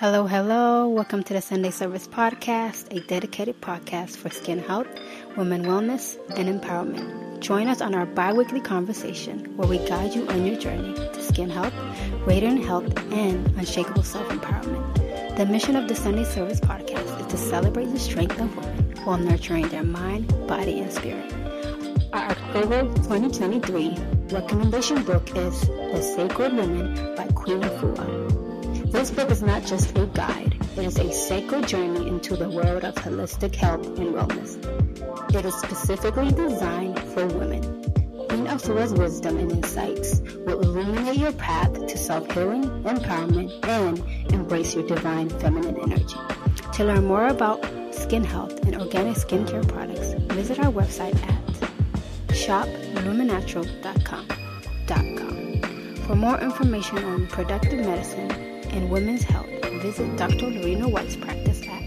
Hello, hello. Welcome to the Sunday Service Podcast, a dedicated podcast for skin health, women wellness, and empowerment. Join us on our bi weekly conversation where we guide you on your journey to skin health, radiant health, and unshakable self empowerment. The mission of the Sunday Service Podcast is to celebrate the strength of women while nurturing their mind, body, and spirit. Our October 2023 recommendation book is The Sacred Women by Queen Afua. This book is not just a guide, it is a sacred journey into the world of holistic health and wellness. It is specifically designed for women. Queen Afua's wisdom and insights will illuminate your path to self-healing, empowerment, and embrace your divine feminine energy. To learn more about skin health and organic skincare products, visit our website at shoplumanatural.com. For more information on productive medicine, and women's health, visit Dr. Laurena White's practice at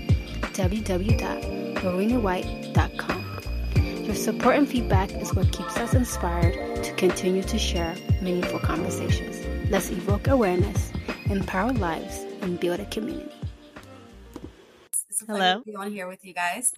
www.laurenawhite.com. Your support and feedback is what keeps us inspired to continue to share meaningful conversations. Let's evoke awareness, empower lives, and build a community. It's a Hello. to be on here with you guys.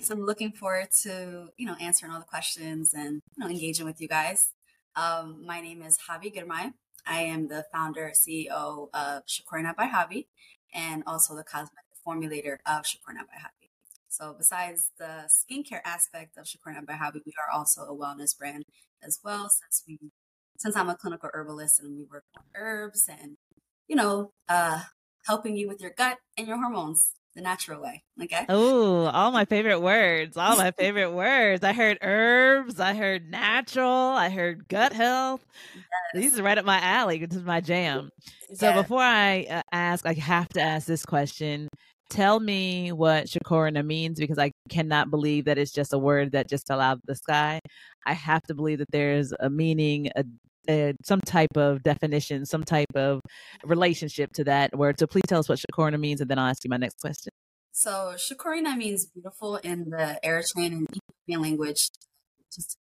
So I'm looking forward to, you know, answering all the questions and, you know, engaging with you guys. Um, my name is Habi Girmay. I am the founder, CEO of Shikorinha by Habi, and also the cosmetic formulator of Shikorinha by Habi. So besides the skincare aspect of Shikorinha by Habi, we are also a wellness brand as well. Since we, since I'm a clinical herbalist and we work on herbs and you know, uh, helping you with your gut and your hormones the natural way. Okay. Oh, all my favorite words. All my favorite words. I heard herbs. I heard natural. I heard gut health. Yes. These are right up my alley. This is my jam. Yes. So before I uh, ask, I have to ask this question. Tell me what Shikorinha means because I cannot believe that it's just a word that just fell out of the sky. I have to believe that there's a meaning, a uh, some type of definition, some type of relationship to that word. So please tell us what Shikorinha means, and then I'll ask you my next question. So Shikorinha means beautiful in the Eritrean and Ethiopian language. Just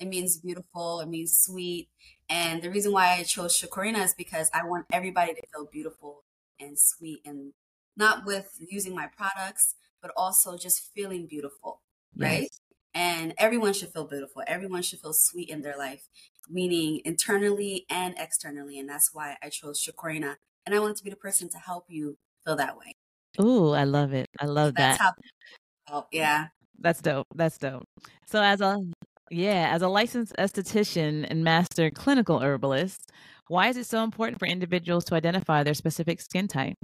it means beautiful. It means sweet. And the reason why I chose Shikorinha is because I want everybody to feel beautiful and sweet, and not with using my products, but also just feeling beautiful, yes. right? And everyone should feel beautiful. Everyone should feel sweet in their life meaning internally and externally. And that's why I chose Shikorinha. And I wanted to be the person to help you feel that way. Ooh, I love it. I love so that. How, oh, yeah. That's dope. That's dope. So as a yeah, as a licensed esthetician and master clinical herbalist, why is it so important for individuals to identify their specific skin type?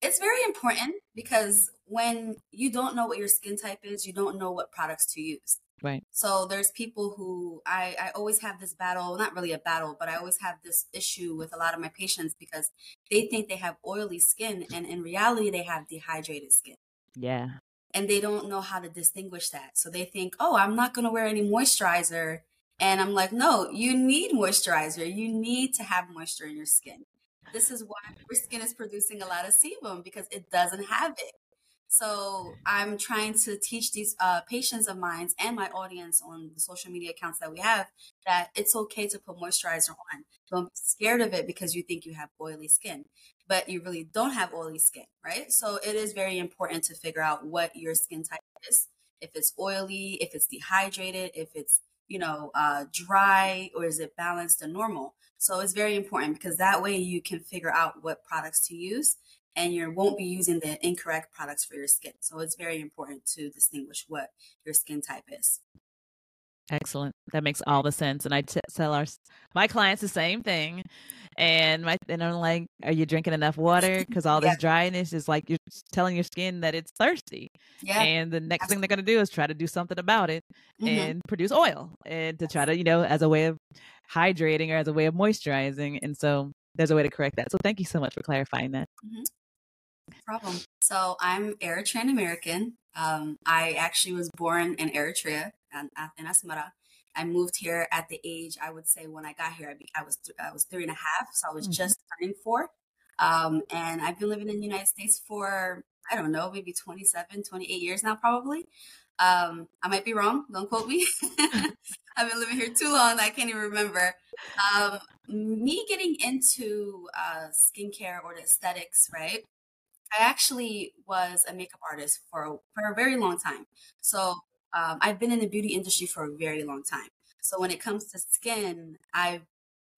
It's very important because when you don't know what your skin type is, you don't know what products to use. Right. So there's people who I, I always have this battle, not really a battle, but I always have this issue with a lot of my patients because they think they have oily skin and in reality they have dehydrated skin. Yeah. And they don't know how to distinguish that. So they think, oh, I'm not going to wear any moisturizer. And I'm like, no, you need moisturizer. You need to have moisture in your skin. This is why your skin is producing a lot of sebum because it doesn't have it. So I'm trying to teach these uh, patients of mine and my audience on the social media accounts that we have that it's okay to put moisturizer on. Don't be scared of it because you think you have oily skin, but you really don't have oily skin, right? So it is very important to figure out what your skin type is. If it's oily, if it's dehydrated, if it's you know uh, dry, or is it balanced and normal? So it's very important because that way you can figure out what products to use and you won't be using the incorrect products for your skin. So it's very important to distinguish what your skin type is. Excellent. That makes all the sense. And I t- tell our my clients the same thing. And my and I'm like, are you drinking enough water? Because all this yeah. dryness is like you're telling your skin that it's thirsty. Yeah. And the next Absolutely. thing they're gonna do is try to do something about it mm-hmm. and produce oil and to try to, you know, as a way of hydrating or as a way of moisturizing. And so there's a way to correct that. So thank you so much for clarifying that. Mm-hmm problem. So I'm Eritrean American. Um, I actually was born in Eritrea and in Asmara. I moved here at the age I would say when I got here, I, be, I was th- I was three and a half, so I was mm-hmm. just turning four. Um, and I've been living in the United States for I don't know, maybe 27, 28 years now, probably. Um, I might be wrong. Don't quote me. I've been living here too long I can't even remember. Um, me getting into uh, skincare or the aesthetics, right? I actually was a makeup artist for for a very long time. So um, I've been in the beauty industry for a very long time. So when it comes to skin, I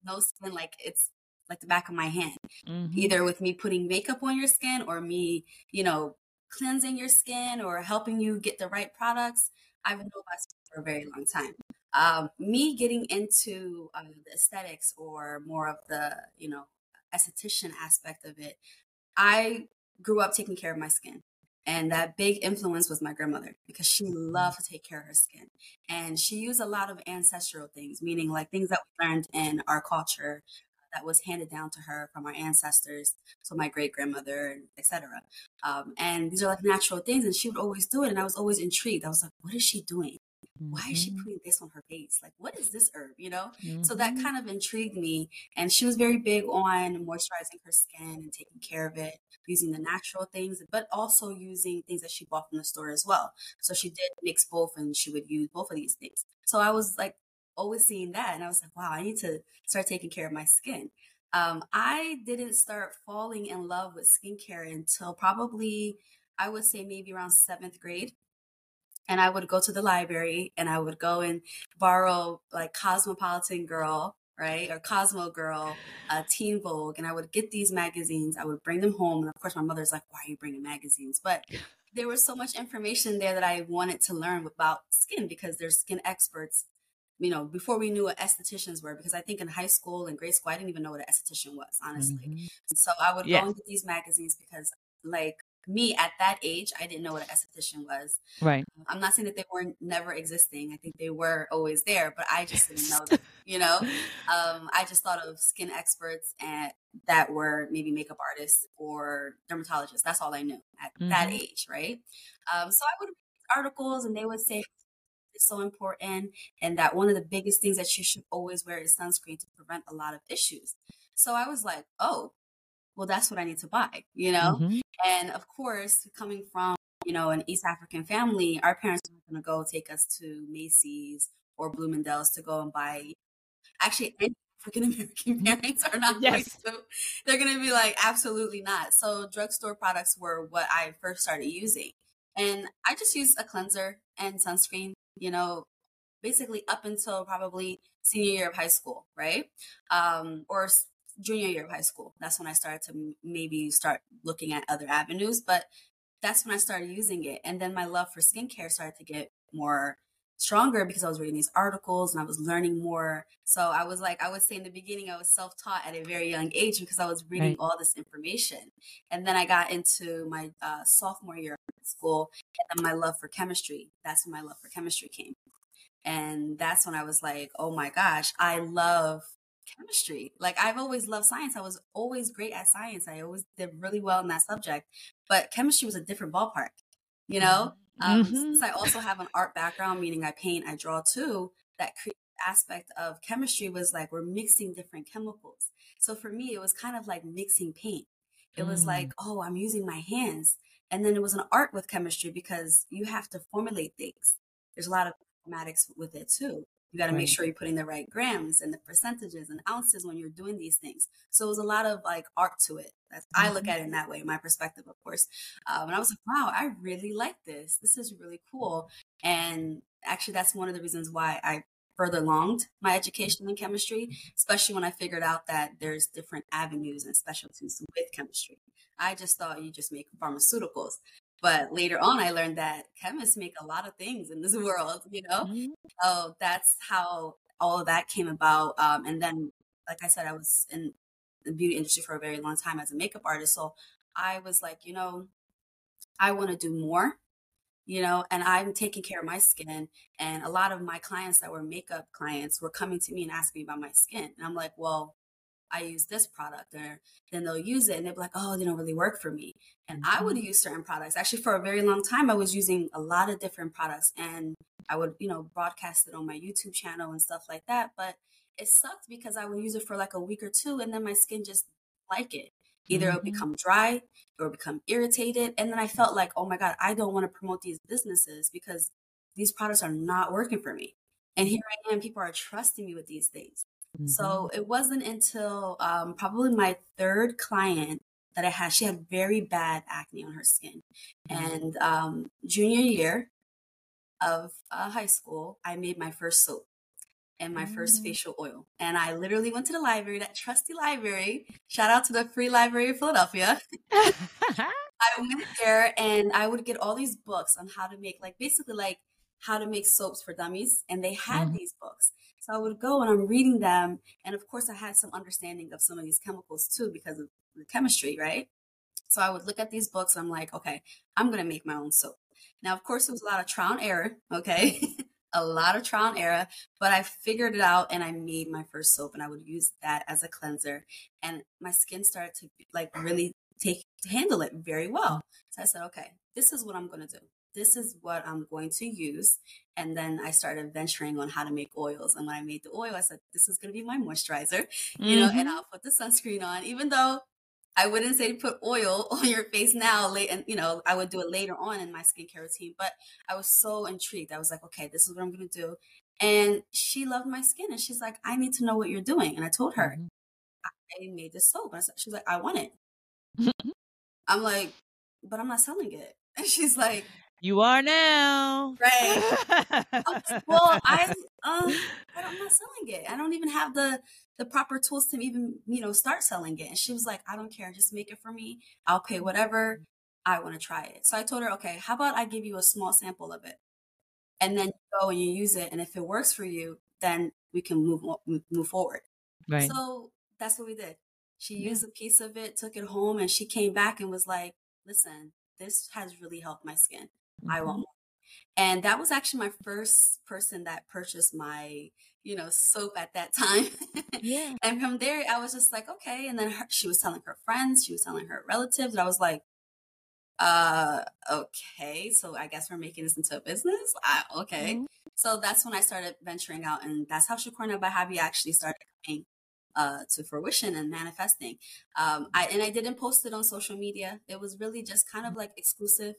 know skin like it's like the back of my hand. Mm-hmm. Either with me putting makeup on your skin or me, you know, cleansing your skin or helping you get the right products. I've known about skin for a very long time. Um, me getting into uh, the aesthetics or more of the, you know, esthetician aspect of it, I grew up taking care of my skin. And that big influence was my grandmother because she loved to take care of her skin. And she used a lot of ancestral things, meaning like things that we learned in our culture that was handed down to her from our ancestors, so my great grandmother, etc. Um, and these are like natural things, and she would always do it. And I was always intrigued. I was like, what is she doing? Why is she mm-hmm. putting this on her face? Like, what is this herb? You know? Mm-hmm. So that mm-hmm. kind of intrigued me. And she was very big on moisturizing her skin and taking care of it, using the natural things, but also using things that she bought from the store as well. So she did mix both and she would use both of these things. So I was like always seeing that. And I was like, wow, I need to start taking care of my skin. Um, I didn't start falling in love with skincare until probably, I would say maybe around seventh grade and I would go to the library and I would go and borrow like Cosmopolitan Girl, right? Or Cosmo Girl, uh, Teen Vogue. And I would get these magazines. I would bring them home. And of course, my mother's like, why are you bringing magazines? But there was so much information there that I wanted to learn about skin because there's skin experts. You know, before we knew what estheticians were, because I think in high school and grade school, I didn't even know what an esthetician was, honestly. Mm-hmm. So I would go and get these magazines because, like, me at that age, I didn't know what an esthetician was. Right. I'm not saying that they weren't never existing. I think they were always there, but I just didn't know them, you know? Um, I just thought of skin experts and that were maybe makeup artists or dermatologists. That's all I knew at mm-hmm. that age, right? Um, so I would read articles and they would say it's so important and that one of the biggest things that you should always wear is sunscreen to prevent a lot of issues. So I was like, oh, well, that's what I need to buy, you know? Mm-hmm. And of course, coming from, you know, an East African family, our parents were going to go take us to Macy's or Bloomingdale's to go and buy. Actually, African American mm-hmm. parents are not yes. going to. They're going to be like, absolutely not. So, drugstore products were what I first started using. And I just used a cleanser and sunscreen, you know, basically up until probably senior year of high school, right? Um, or junior year of high school. That's when I started to maybe start looking at other avenues, but that's when I started using it. And then my love for skincare started to get more stronger because I was reading these articles and I was learning more. So I was like, I would say in the beginning, I was self taught at a very young age because I was reading right. all this information. And then I got into my uh, sophomore year of school and then my love for chemistry. That's when my love for chemistry came. And that's when I was like, oh my gosh, I love chemistry. Like I've always loved science. I was always great at science. I always did really well in that subject. But chemistry was a different ballpark, you know? Um, mm-hmm. Since I also have an art background, meaning I paint, I draw too, that aspect of chemistry was like we're mixing different chemicals. So for me, it was kind of like mixing paint. It was like, mm. oh, I'm using my hands. And then it was an art with chemistry because you have to formulate things. There's a lot of mathematics with it too. You got to right. make sure you're putting the right grams and the percentages and ounces when you're doing these things. So it was a lot of like art to it. That's, mm-hmm. I look mm-hmm. at it in that way, my perspective, of course. Um, and I was like, wow, I really like this. This is really cool. And actually, that's one of the reasons why I further longed my education in chemistry, especially when I figured out that there's different avenues and specialties with chemistry. I just thought you just make pharmaceuticals. But later on, I learned that chemists make a lot of things in this world, you know? Mm-hmm. So that's how all of that came about. Um, and then, like I said, I was in the beauty industry for a very long time as a makeup artist. So I was like, you know, I want to do more, you know, and I'm taking care of my skin. And a lot of my clients that were makeup clients were coming to me and asking me about my skin. And I'm like, well, I use this product, or then they'll use it and they'll be like, oh, they don't really work for me. And I would mm-hmm. use certain products. Actually, for a very long time, I was using a lot of different products and I would, you know, broadcast it on my YouTube channel and stuff like that. But it sucked because I would use it for like a week or two and then my skin just like it. Either mm-hmm. it'll become dry or become irritated. And then I felt like, oh my God, I don't want to promote these businesses because these products are not working for me. And here I am, people are trusting me with these things. Mm-hmm. So it wasn't until um, probably my third client that I had, she had very bad acne on her skin. Mm-hmm. And um, junior year of uh, high school, I made my first soap and my mm. first facial oil. And I literally went to the library, that trusty library. Shout out to the Free Library of Philadelphia. I went there and I would get all these books on how to make, like, basically, like how to make soaps for dummies. And they had mm. these books. So I would go and I'm reading them. And of course, I had some understanding of some of these chemicals too because of the chemistry, right? So I would look at these books. I'm like, okay, I'm going to make my own soap. Now, of course, it was a lot of trial and error. Okay. a lot of trial and error, but I figured it out and I made my first soap and I would use that as a cleanser. And my skin started to like really take handle it very well. So I said, okay, this is what I'm going to do. This is what I'm going to use. And then I started venturing on how to make oils. And when I made the oil, I said, this is going to be my moisturizer, mm-hmm. you know, and mm-hmm. I'll put the sunscreen on, even though I wouldn't say put oil on your face now, late, and you know, I would do it later on in my skincare routine. But I was so intrigued. I was like, okay, this is what I'm going to do. And she loved my skin, and she's like, I need to know what you're doing. And I told her, mm-hmm. I made this soap. Said, she's like, I want it. I'm like, but I'm not selling it. And she's like, you are now. Right. well, I um but I'm not selling it. I don't even have the the proper tools to even, you know, start selling it. And she was like, I don't care, just make it for me. I'll pay whatever. I want to try it. So I told her, okay, how about I give you a small sample of it? And then you go and you use it. And if it works for you, then we can move move forward. Right. So that's what we did. She yeah. used a piece of it, took it home, and she came back and was like, listen, this has really helped my skin. Mm-hmm. I want more. And that was actually my first person that purchased my, you know, soap at that time. Yeah. and from there, I was just like, okay. And then her, she was telling her friends, she was telling her relatives, and I was like, uh, okay. So I guess we're making this into a business. I, okay. Mm-hmm. So that's when I started venturing out, and that's how Shikorinha by Habi actually started coming uh, to fruition and manifesting. Um, I and I didn't post it on social media. It was really just kind of like exclusive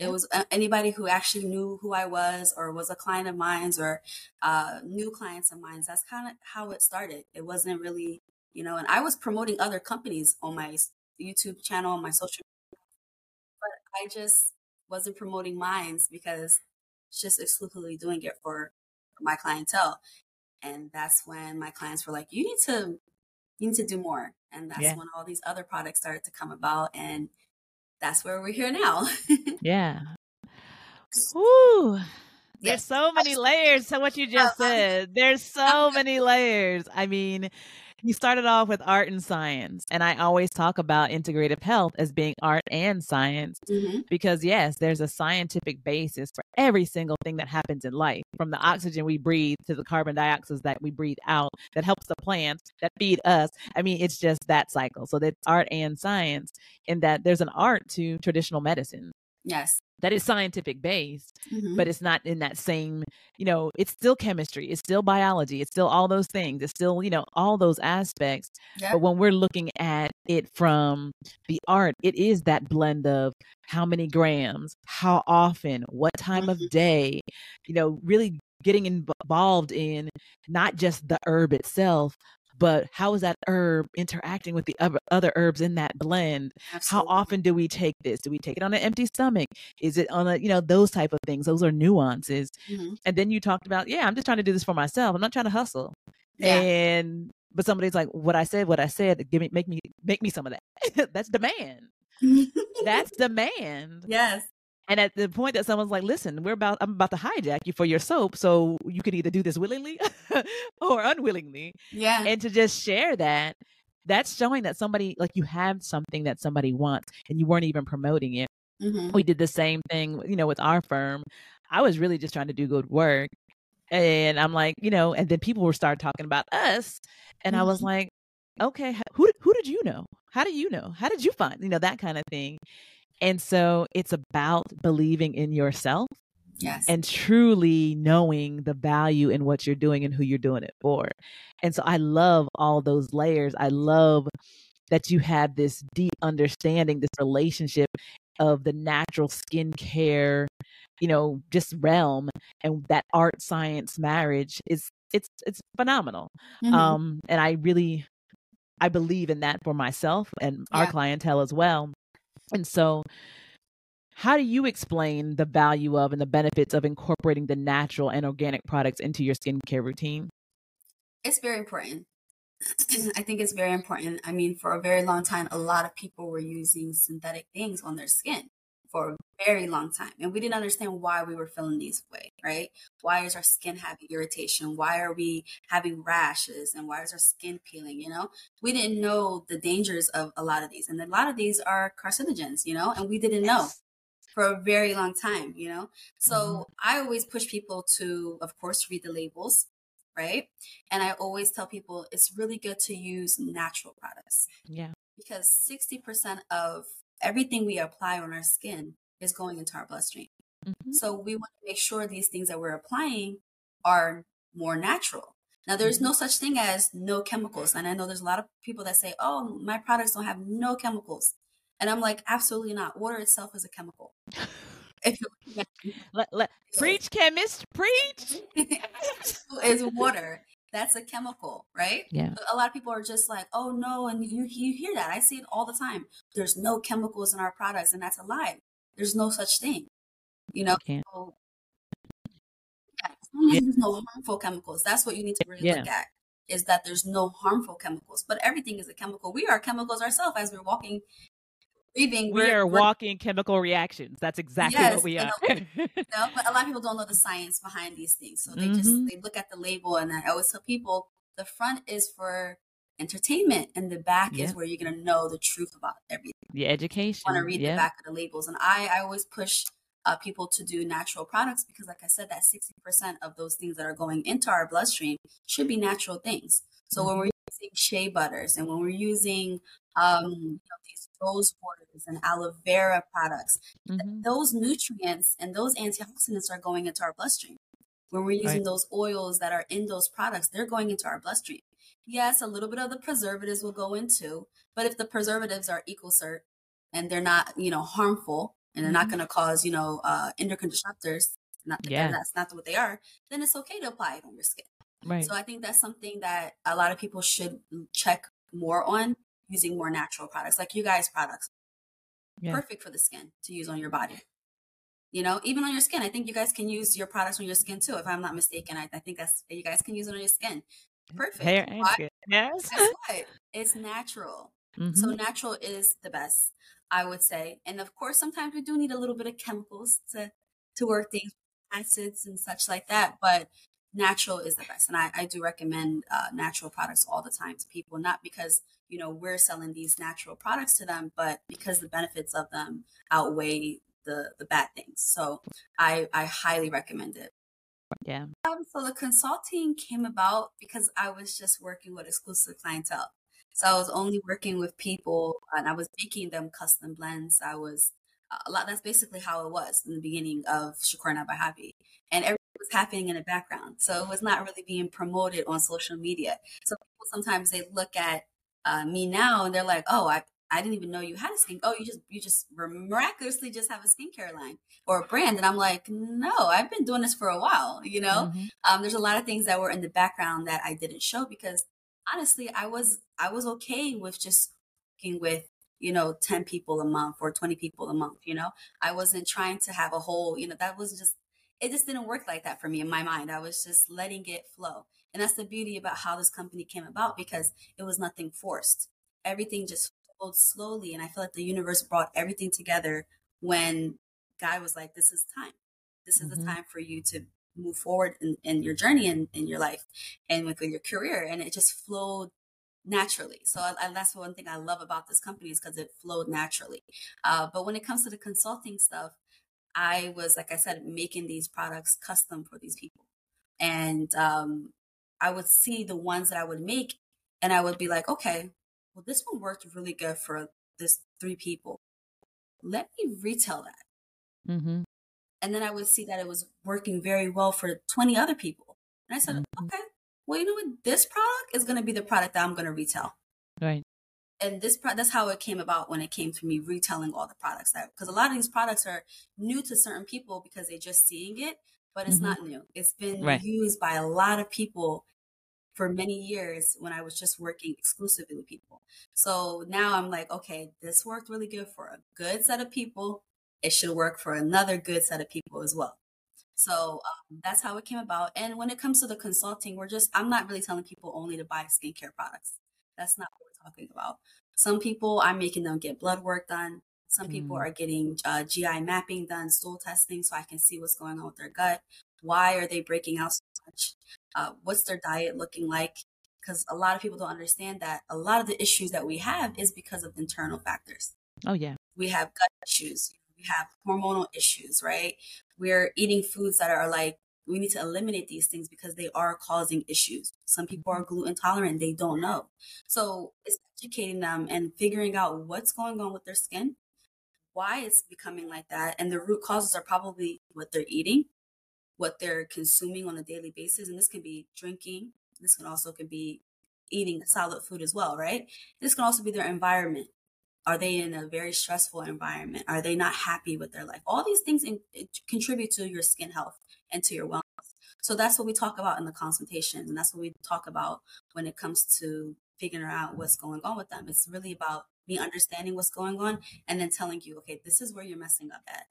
it was uh, anybody who actually knew who I was or was a client of mine's or uh, new clients of mine's. That's kind of how it started. It wasn't really, you know, and I was promoting other companies on my YouTube channel, on my social media, but I just wasn't promoting mines because it's just exclusively doing it for my clientele. And that's when my clients were like, you need to, you need to do more. And that's yeah. when all these other products started to come about and that's where we're here now. yeah. Woo. There's so many layers to what you oh, just said. There's so many layers. I mean, you started off with art and science, and I always talk about integrative health as being art and science mm-hmm. because, yes, there's a scientific basis for every single thing that happens in life from the oxygen we breathe to the carbon dioxide that we breathe out that helps the plants that feed us. I mean, it's just that cycle. So that's art and science, in that there's an art to traditional medicine. Yes that is scientific based, mm-hmm. but it's not in that same, you know, it's still chemistry, it's still biology, it's still all those things, it's still, you know, all those aspects. But when we're looking at it from the art, it is that blend of how many grams, how often, what time mm-hmm. of day, you know, really getting involved in not just the herb itself, but how is that herb interacting with the other herbs in that blend? Absolutely. how often do we take this? Do we take it on an empty stomach? Is it on a you know those type of things those are nuances. Mm-hmm. and then you talked about yeah i'm just trying to do this for myself. I'm not trying to hustle. Yeah. and but somebody's like what i said what i said give me make me make me some of that. That's demand. That's demand. Yes and at the point that someone's like, "Listen, we're about I'm about to hijack you for your soap, so you can either do this willingly or unwillingly." Yeah. And to just share that, that's showing that somebody like you have something that somebody wants and you weren't even promoting it. Mm-hmm. We did the same thing, you know, with our firm. I was really just trying to do good work. And I'm like, you know, and then people were start talking about us and mm-hmm. I was mm-hmm. like, "Okay, who who did you know? How do you know? How did you find, you know, that kind of thing?" And so it's about believing in yourself. Yes. And truly knowing the value in what you're doing and who you're doing it for. And so I love all those layers. I love that you have this deep understanding, this relationship of the natural skincare you know, just realm and that art science marriage is it's it's phenomenal. Mm-hmm. Um and I really I believe in that for myself and yeah. our clientele as well. And so how do you explain the value of and the benefits of incorporating the natural and organic products into your skincare routine? It's very important. I think it's very important. I mean, for a very long time, a lot of people were using synthetic things on their skin for a very long time. And we didn't understand why we were feeling these way, right? Why is our skin having irritation? Why are we having rashes? And why is our skin peeling? You know, we didn't know the dangers of a lot of these. And a lot of these are carcinogens, you know, and we didn't know for a very long time, you know? So mm-hmm. I always push people to, of course, read the labels, right? And I always tell people it's really good to use natural products. Yeah. Because 60% of everything we apply on our skin is going into our bloodstream. Mm-hmm. So we want to make sure these things that we're applying are more natural. Now, there's mm-hmm. no such thing as no chemicals. And I know there's a lot of people that say, oh, my products don't have no chemicals. And I'm like, absolutely not. Water itself is a chemical. let, let, preach, chemist, preach. is water. That's a chemical, right? Yeah. A lot of people are just like, oh no, and you you hear that. I see it all the time. There's no chemicals in our products, and that's a lie. There's no such thing. You know. So, yeah, yeah. There's no harmful chemicals. That's what you need to really yeah. look at. Is that there's no harmful chemicals, but everything is a chemical. We are chemicals ourselves as we're walking breathing. We are walking chemical reactions. That's exactly yes, what we are. You know, but a lot of people don't know the science behind these things, so they mm-hmm. just they look at the label, and I always tell people the front is for entertainment, and the back yeah. is where you're gonna know the truth about everything. The education. Want to read yeah. the back of the labels, and I I always push. Uh, people to do natural products because, like I said, that 60% of those things that are going into our bloodstream should be natural things. So mm-hmm. when we're using shea butters and when we're using um, you know, these rose waters and aloe vera products. Mm-hmm. Those nutrients and those antioxidants are going into our bloodstream. When we're using right. those oils that are in those products, they're going into our bloodstream. Yes, a little bit of the preservatives will go into, but if the preservatives are EcoCert and they're not, you know, harmful and they're mm-hmm. not going to cause, you know, uh, endocrine disruptors, not yeah. that's not what they are, then it's okay to apply it on your skin. Right. So I think that's something that a lot of people should check more on using more natural products, like you guys' products. Yeah. Perfect for the skin to use on your body. You know, even on your skin. I think you guys can use your products on your skin too, if I'm not mistaken. I, I think that's you guys can use it on your skin. Perfect. Hair and skin. Yes. It's natural. Mm-hmm. So natural is the best, I would say. And of course, sometimes we do need a little bit of chemicals to to work things, acids and such like that. But natural is the best. And I, I do recommend uh, natural products all the time to people, not because, you know, we're selling these natural products to them, but because the benefits of them outweigh the, the bad things. So I, I highly recommend it. Yeah. Um, so the consulting came about because I was just working with exclusive clientele. So I was only working with people and I was making them custom blends. I was a lot. That's basically how it was in the beginning of Shikorinha by Habi. And everything was happening in the background. So it was not really being promoted on social media. So people sometimes they look at uh, me now and they're like, oh, I, I didn't even know you had a skin. Oh, you just you just miraculously just have a skincare line or a brand, and I'm like, no, I've been doing this for a while. You know, mm-hmm. um, there's a lot of things that were in the background that I didn't show because honestly, I was I was okay with just working with you know 10 people a month or 20 people a month. You know, I wasn't trying to have a whole. You know, that was just it just didn't work like that for me in my mind. I was just letting it flow. And that's the beauty about how this company came about because it was nothing forced. Everything just flowed slowly. And I feel like the universe brought everything together when God was like, this is time. This is mm-hmm. the time for you to move forward in, in your journey in, in your life and with, with your career. And it just flowed naturally. So I, I, that's one thing I love about this company is because it flowed naturally. Uh, but when it comes to the consulting stuff, I was, like I said, making these products custom for these people. And um, I would see the ones that I would make and I would be like, okay, well, this one worked really good for this three people. Let me retail that. Mm-hmm. And then I would see that it was working very well for 20 other people. And I said, mm-hmm. okay, well, you know what? This product is going to be the product that I'm going to retail. Right. And this pro- that's how it came about when it came to me retelling all the products that because a lot of these products are new to certain people because they're just seeing it but it's mm-hmm. not new. It's been right. used by a lot of people for many years when i was just working exclusively with people. So now i'm like okay this worked really good for a good set of people. It should work for another good set of people as well. So um, that's how it came about. And when it comes to the consulting we're just i'm not really telling people only to buy skincare products that's not what we're talking about. Some people, I'm making them get blood work done. Some people mm. are getting uh, GI mapping done, stool testing, so I can see what's going on with their gut. Why are they breaking out so much? Uh, what's their diet looking like? Because a lot of people don't understand that a lot of the issues that we have is because of internal factors. Oh, yeah. We have gut issues, we have hormonal issues, right? We're eating foods that are like we need to eliminate these things because they are causing issues. Some people are gluten intolerant, they don't know. So it's educating them and figuring out what's going on with their skin, why it's becoming like that. And the root causes are probably what they're eating, what they're consuming on a daily basis. And this can be drinking. This can also can be eating solid food as well, right? This can also be their environment. Are they in a very stressful environment? Are they not happy with their life? All these things in, contribute to your skin health and to your wellness. So that's what we talk about in the consultation. And that's what we talk about when it comes to figuring out what's going on with them. It's really about me understanding what's going on and then telling you, okay, this is where you're messing up at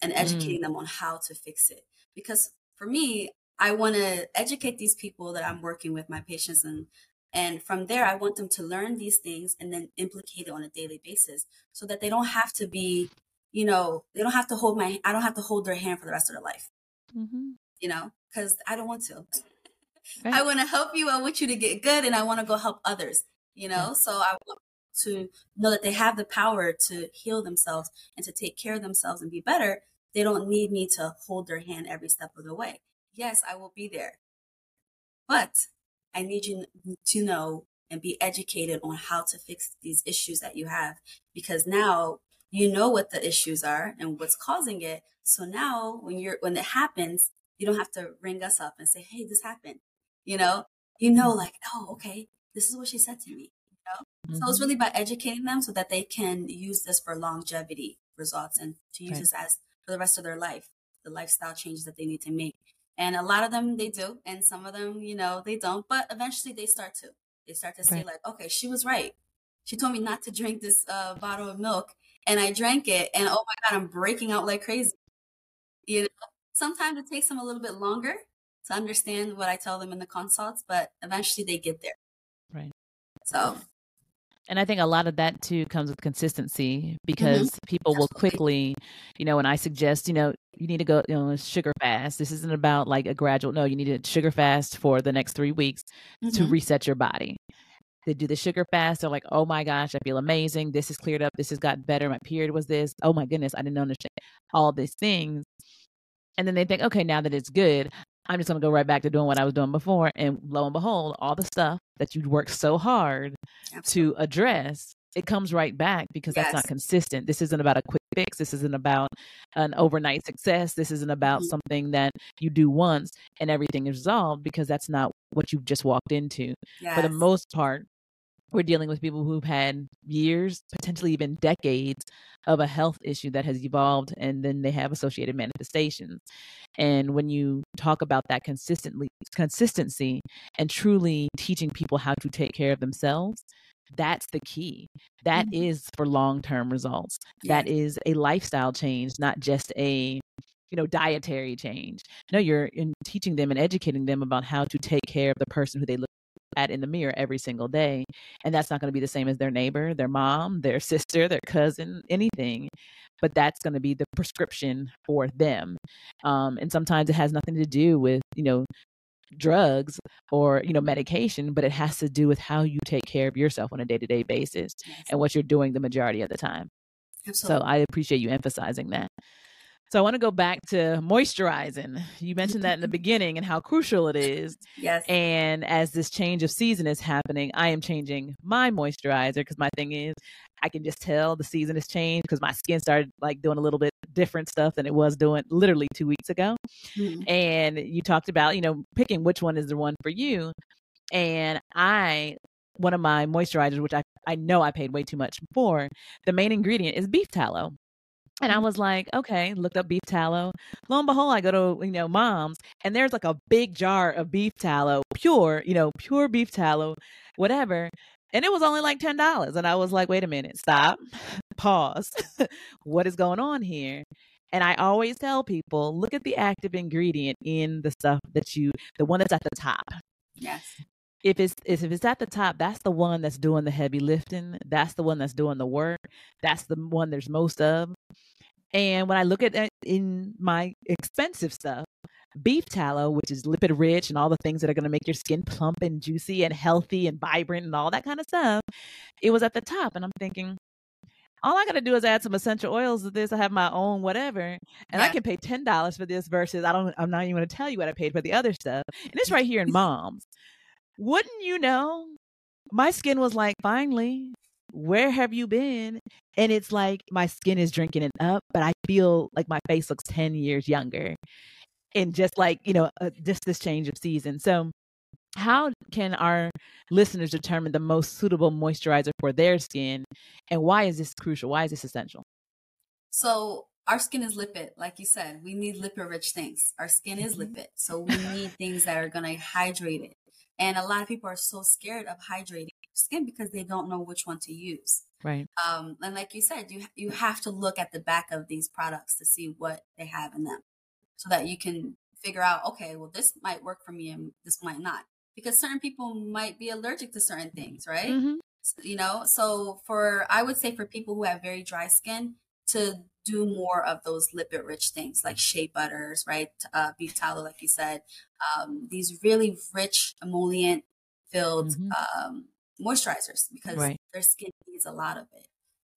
and educating mm. them on how to fix it. Because for me, I want to educate these people that I'm working with, my patients, and and from there, I want them to learn these things and then implicate it on a daily basis so that they don't have to be, you know, they don't have to hold my, I don't have to hold their hand for the rest of their life. Mm-hmm. You know, because I don't want to. Right. I want to help you. I want you to get good and I want to go help others, you know? Yeah. So I want to know that they have the power to heal themselves and to take care of themselves and be better. They don't need me to hold their hand every step of the way. Yes, I will be there. But I need you to know and be educated on how to fix these issues that you have because now you know what the issues are and what's causing it. So now when you're when it happens, you don't have to ring us up and say, "Hey, this happened." You know, you know, like, "Oh, okay, this is what she said to me." You know, mm-hmm. so it's mm-hmm. really about educating them so that they can use this for longevity results and to use right. this as for the rest of their life, the lifestyle changes that they need to make. And a lot of them they do, and some of them, you know, they don't. But eventually they start to. They start to right. say like, okay, she was right. She told me not to drink this uh, bottle of milk, and I drank it, and oh my god, I'm breaking out like crazy. You know, sometimes it takes them a little bit longer to understand what I tell them in the consults, but eventually they get there. Right. So and I think a lot of that too comes with consistency mm-hmm. because mm-hmm. people will quickly, you know, when I suggest, you know, you need to go, you know, sugar fast. This isn't about like a gradual, no, you need to sugar fast for the next three weeks mm-hmm. to reset your body. They do the sugar fast. They're like, oh my gosh, I feel amazing. This has cleared up. This has gotten better. My period was this. Oh my goodness, I didn't understand all these things. And then they think, okay, now that it's good, I'm just going to go right back to doing what I was doing before. And lo and behold, all the stuff that you worked so hard Absolutely. to address, it comes right back because yes. that's not consistent. This isn't about a quick fix. This isn't about an overnight success. This isn't about mm-hmm. something that you do once and everything is resolved because that's not what you've just walked into. Yes. For the most part, we're dealing with people who've had years, potentially even decades of a health issue that has evolved and then they have associated manifestations. And when you talk about that consistently consistency and truly teaching people how to take care of themselves, that's the key. That mm-hmm. is for long-term results. Yeah. That is a lifestyle change, not just a you know dietary change no you're in teaching them and educating them about how to take care of the person who they look at in the mirror every single day. And that's not going to be the same as their neighbor, their mom, their sister, their cousin, anything. But that's going to be the prescription for them. Um, and sometimes it has nothing to do with, you know, drugs or you know medication but it has to do with how you take care of yourself on a day-to-day basis and what you're doing the majority of the time Absolutely. so i appreciate you emphasizing that so I want to go back to moisturizing. You mentioned that in the beginning and how crucial it is. Yes. And as this change of season is happening, I am changing my moisturizer because my thing is I can just tell the season has changed because my skin started like doing a little bit different stuff than it was doing literally two weeks ago. Mm-hmm. And you talked about, you know, picking which one is the one for you. And I one of my moisturizers, which I, I know I paid way too much for, the main ingredient is beef tallow. And I mm-hmm. was like, okay, looked up beef tallow. Lo and behold, I go to, you know, mom's and there's like a big jar of beef tallow, pure, you know, pure beef tallow, whatever. And it was only like $10. And I was like, wait a minute, stop, pause. what is going on here? And I always tell people, look at the active ingredient in the stuff that you, the one that's at the top. Yes. If it's if it's at the top, that's the one that's doing the heavy lifting. That's the one that's doing the work. That's the one there's most of. And when I look at in my expensive stuff, beef tallow, which is lipid rich and all the things that are going to make your skin plump and juicy and healthy and vibrant and all that kind of stuff, it was at the top. And I'm thinking, all I got to do is add some essential oils to this. I have my own whatever, and yeah. I can pay ten dollars for this versus I don't. I'm not even going to tell you what I paid for the other stuff, and it's right here in Mom's. Wouldn't you know? My skin was like, finally, where have you been? And it's like my skin is drinking it up, but I feel like my face looks 10 years younger. And just like, you know, uh, just this change of season. So, how can our listeners determine the most suitable moisturizer for their skin? And why is this crucial? Why is this essential? So, our skin is lipid, like you said. We need lipid rich things. Our skin is mm-hmm. lipid. So, we need things that are going to hydrate it. And a lot of people are so scared of hydrating skin because they don't know which one to use. Right. Um, and like you said, you you have to look at the back of these products to see what they have in them, so that you can figure out, okay, well, this might work for me and this might not, because certain people might be allergic to certain things, right? Mm-hmm. You know, so for I would say for people who have very dry skin to do more of those lipid rich things like shea butters, right? Uh, beef tallow, like you said, um, these really rich emollient filled mm-hmm. um, moisturizers because right. their skin needs a lot of it.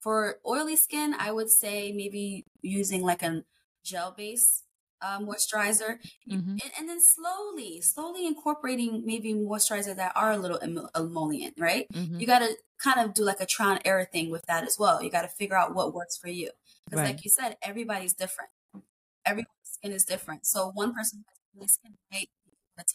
For oily skin, I would say maybe using like a gel base uh, moisturizer mm-hmm. and, and, then slowly, slowly incorporating maybe moisturizer that are a little emollient, right? Mm-hmm. You got to kind of do like a trial and error thing with that as well. You got to figure out what works for you. Because, right. like you said, everybody's different. Everyone's skin is different. So, one person has skin might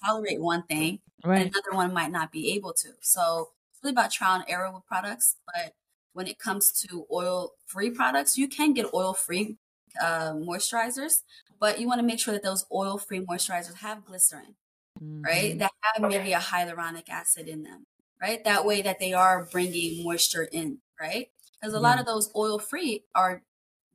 tolerate one thing, right. and another one might not be able to. So, really about trial and error with products. But when it comes to oil free products, you can get oil free uh, moisturizers, but you want to make sure that those oil free moisturizers have glycerin, mm-hmm. right? That have maybe a hyaluronic acid in them, right? That way that they are bringing moisture in, right? Because a yeah. lot of those oil free are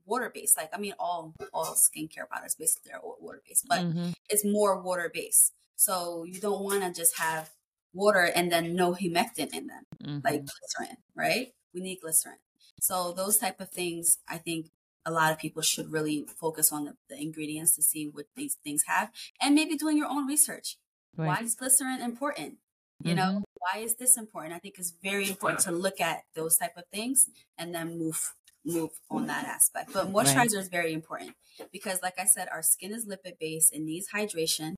water based. Like I mean, all all skincare products basically are water based, but mm-hmm. it's more water based. So you don't want to just have water and then no humectant in them, mm-hmm. like glycerin, right? We need glycerin. So those type of things, I think a lot of people should really focus on the, the ingredients to see what these things have and maybe doing your own research. Right. Why is glycerin important? You mm-hmm. know, why is this important? I think it's very important to look at those type of things and then move move on that aspect. But moisturizer right. is very important because like I said, our skin is lipid based and needs hydration,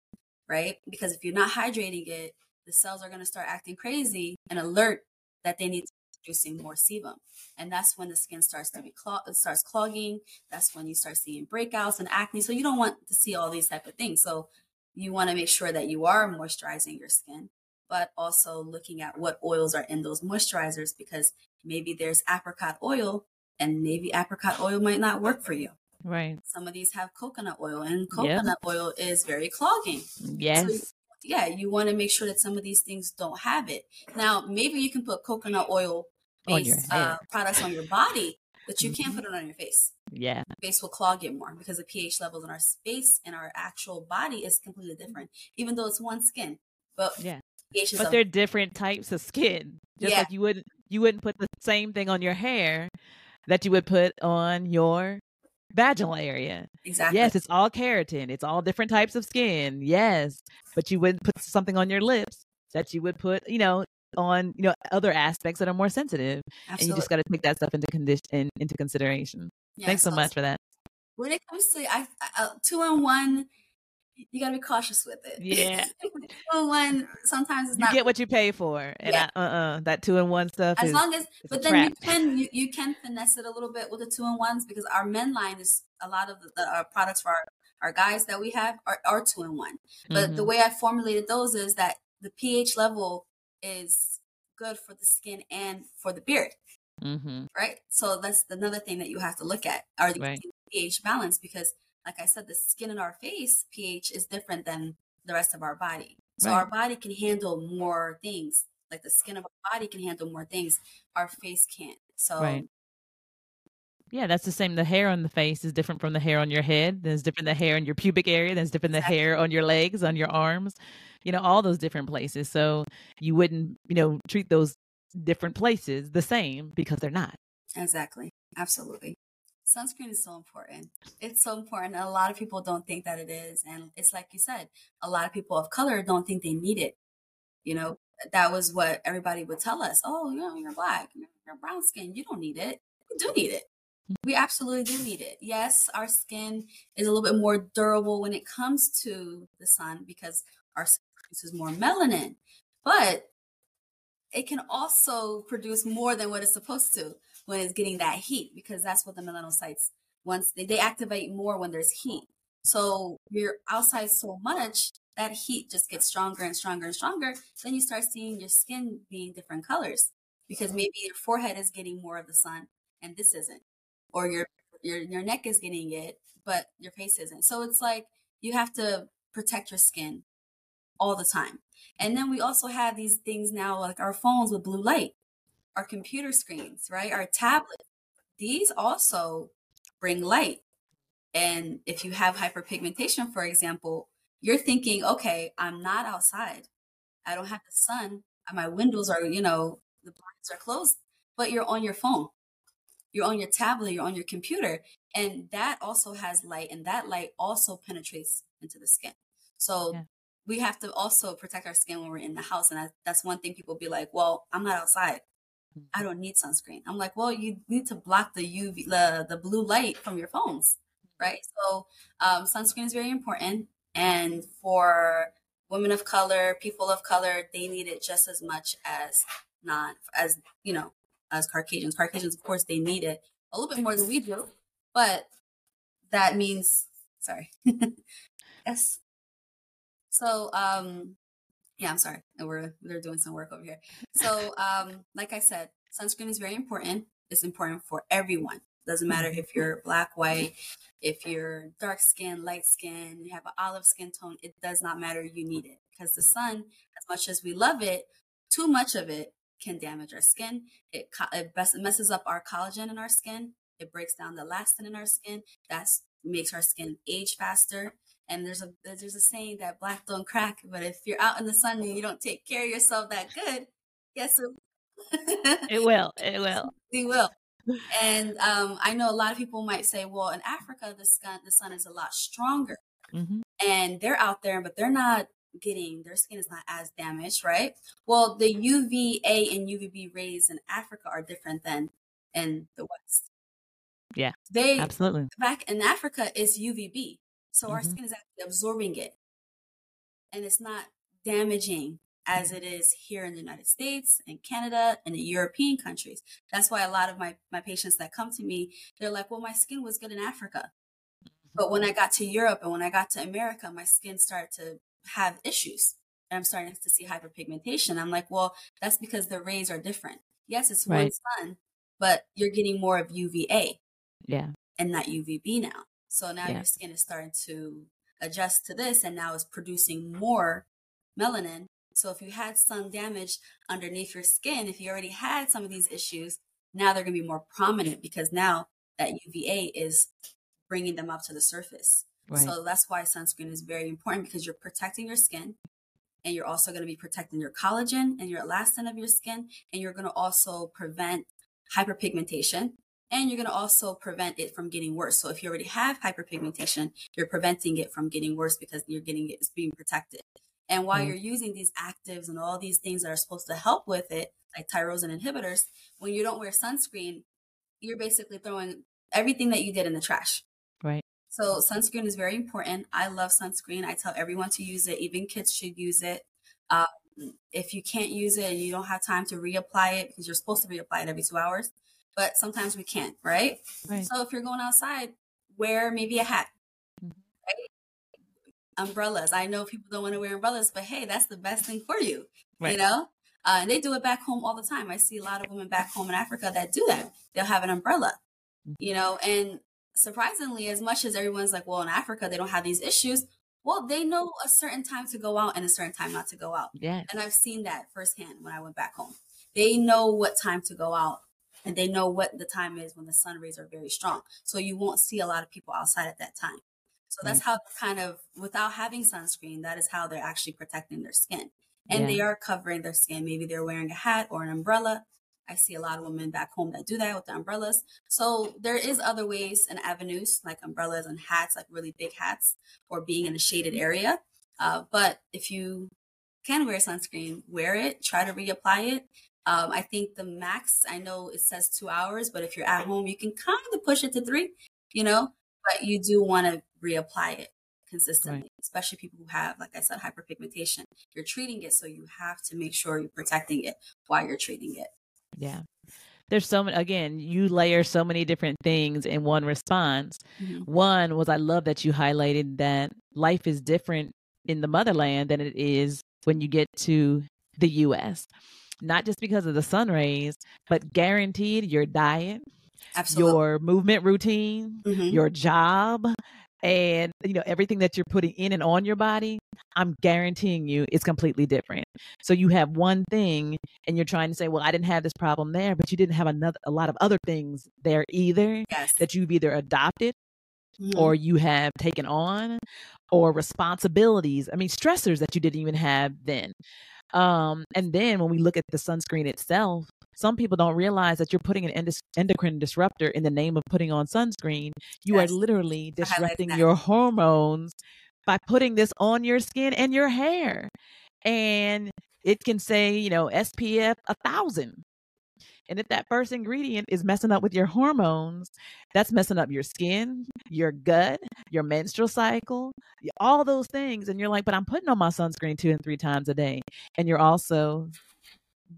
right? Because if you're not hydrating it, the cells are going to start acting crazy and alert that they need to be producing more sebum. And that's when the skin starts to be clog- starts clogging. That's when you start seeing breakouts and acne. So you don't want to see all these type of things. So you want to make sure that you are moisturizing your skin, but also looking at what oils are in those moisturizers because maybe there's apricot oil and maybe apricot oil might not work for you. Right. Some of these have coconut oil and coconut yep. oil is very clogging. Yes. So yeah, you want to make sure that some of these things don't have it. Now, maybe you can put coconut oil based uh, products on your body, but you can't put it on your face. Yeah. Face will clog it more because the pH levels in our face and our actual body is completely different, even though it's one skin. But yeah. but they're different types of skin. Just yeah. like you wouldn't you wouldn't put the same thing on your hair that you would put on your vaginal area. Exactly. Yes, it's all keratin. It's all different types of skin. Yes. But you wouldn't put something on your lips that you would put, you know, on, you know, other aspects that are more sensitive. Absolutely. And you just got to take that stuff into condition into consideration. Yes, Thanks so much for that. When it comes to I, I, uh, two in one, you gotta be cautious with it. Yeah. two in one sometimes it's you not. get what you pay for, and yeah. I, uh-uh, that two in one stuff. As is, long as, but then trap. you can you, you can finesse it a little bit with the two in ones because our men line is a lot of the, the uh, products for our our guys that we have are, are two in one. But mm-hmm. the way I formulated those is that the pH level is good for the skin and for the beard. Mm-hmm. Right. So that's another thing that you have to look at are the Right. pH balance because, like I said, the skin in our face pH is different than the rest of our body. So Right. our body can handle more things. Like the skin of our body can handle more things. Our face can't. So Right. Yeah, that's the same. The hair on the face is different from the hair on your head. There's different the hair in your pubic area. There's different the Exactly. hair on your legs, on your arms. You know, all those different places. So you wouldn't, you know, treat those different places the same because they're not. Exactly. Absolutely. Sunscreen is so important. It's so important. A lot of people don't think that it is. And it's like you said, a lot of people of color don't think they need it. You know, that was what everybody would tell us. Oh, you know, you're black, you're, brown skin. You don't need it. We do need it. Mm-hmm. We absolutely do need it. Yes, our skin is a little bit more durable when it comes to the sun because our skin produces more melanin. But it can also produce more than what it's supposed to when it's getting that heat because that's what the melanocytes once they, they activate more when there's heat. So you're outside so much that heat just gets stronger and stronger and stronger. Then you start seeing your skin being different colors because maybe your forehead is getting more of the sun and this isn't or your your your neck is getting it but your face isn't. So it's like you have to protect your skin all the time. And then we also have these things now, like our phones with blue light, our computer screens, right? Our tablets. These also bring light. And if you have hyperpigmentation, for example, you're thinking, okay, I'm not outside. I don't have the sun. My windows are, you know, the blinds are closed, but you're on your phone. You're on your tablet, you're on your computer. And that also has light, and that light also penetrates into the skin. So Yeah. we have to also protect our skin when we're in the house. And that, that's one thing people be like, well, I'm not outside. I don't need sunscreen. I'm like, well, you need to block the UV, the, the blue light from your phones, right? So um, sunscreen is very important. And for women of color, people of color, they need it just as much as not as you know as Caucasians. Caucasians, of course, they need it a little bit more than we do, but that means sorry. yes. So um yeah, I'm sorry. We're we're doing some work over here. So um like I said, sunscreen is very important. It's important for everyone. Doesn't matter if you're black, white, if you're dark skin, light skin, you have an olive skin tone, it does not matter. You need it because the sun, as much as we love it, too much of it can damage our skin. It, it messes up our collagen in our skin. It breaks down the elastin in our skin. That makes our skin age faster. And there's a there's a saying that black don't crack, but if you're out in the sun and you don't take care of yourself that good, yes, it, It will. It will. It will. And um, I know a lot of people might say, well, in Africa, the sun the sun is a lot stronger, hmm and they're out there, but they're not getting their skin is not as damaged, right? Well, the UVA and UVB rays in Africa are different than in the West. Yeah, they Absolutely. back in Africa it's UVB, so our Mhm. skin is actually absorbing it, and it's not damaging as it is here in the United States and Canada and the European countries. That's why a lot of my my patients that come to me, they're like, "Well, my skin was good in Africa, but when I got to Europe and when I got to America, my skin started to have issues." And I'm starting to see hyperpigmentation. I'm like, well, that's because the rays are different. Yes, it's one sun, but you're getting more of UVA Yeah. and not UVB now. So now Yeah. your skin is starting to adjust to this and now it's producing more melanin. So if you had sun damage underneath your skin, if you already had some of these issues, now they're going to be more prominent because now that UVA is bringing them up to the surface. Right. So that's why sunscreen is very important because you're protecting your skin and you're also going to be protecting your collagen and your elastin of your skin and you're going to also prevent hyperpigmentation and you're going to also prevent it from getting worse. So if you already have hyperpigmentation, you're preventing it from getting worse because you're getting it, it's being protected. And while Right. you're using these actives and all these things that are supposed to help with it, like tyrosine inhibitors, when you don't wear sunscreen, you're basically throwing everything that you did in the trash. Right. So sunscreen is very important. I love sunscreen. I tell everyone to use it. Even kids should use it. Um, if you can't use it and you don't have time to reapply it because you're supposed to reapply it every two hours, but sometimes we can't, right? Right. So if you're going outside, wear maybe a hat. Mhm. Right? Umbrellas. I know people don't want to wear umbrellas, but hey, that's the best thing for you. You know, Uh, and they do it back home all the time. I see a lot of women back home in Africa that do that. They'll have an umbrella, mm. you know, and surprisingly, as much as everyone's like, well, in Africa, they don't have these issues. Well, they know a certain time to go out and a certain time not to go out. Yeah. And I've seen that firsthand when I went back home. They know what time to go out and they know what the time is when the sun rays are very strong. So you won't see a lot of people outside at that time. So that's how kind of without having sunscreen, that is how they're actually protecting their skin. And yeah. they are covering their skin. Maybe they're wearing a hat or an umbrella. I see a lot of women back home that do that with the umbrellas. So there is other ways and avenues like umbrellas and hats, like really big hats, or being in a shaded area. Uh, but if you can wear sunscreen, wear it. Try to reapply it. Um, I think the max, I know it says two hours, but if you're at home, you can kind of push it to three, you know, but you do want to reapply it consistently, right. especially people who have, like I said, hyperpigmentation. You're treating it, so you have to make sure you're protecting it while you're treating it. Yeah. There's so many, again, you layer so many different things in one response. Mm-hmm. One was I love that you highlighted that life is different in the motherland than it is when you get to the US. Not just because of the sun rays, but guaranteed your diet, Absolutely. your movement routine, mm-hmm. your job, and you know everything that you're putting in and on your body i'm guaranteeing you it's completely different so you have one thing and you're trying to say well i didn't have this problem there but you didn't have another a lot of other things there either yes. that you've either adopted mm-hmm. or you have taken on or responsibilities i mean stressors that you didn't even have then um and then when we look at the sunscreen itself some people don't realize that you're putting an endocrine disruptor in the name of putting on sunscreen. You yes. are literally disrupting your hormones by putting this on your skin and your hair. And it can say, you know, SPF a thousand. And if that first ingredient is messing up with your hormones, that's messing up your skin, your gut, your menstrual cycle, all those things. And you're like, but I'm putting on my sunscreen two and three times a day. And you're also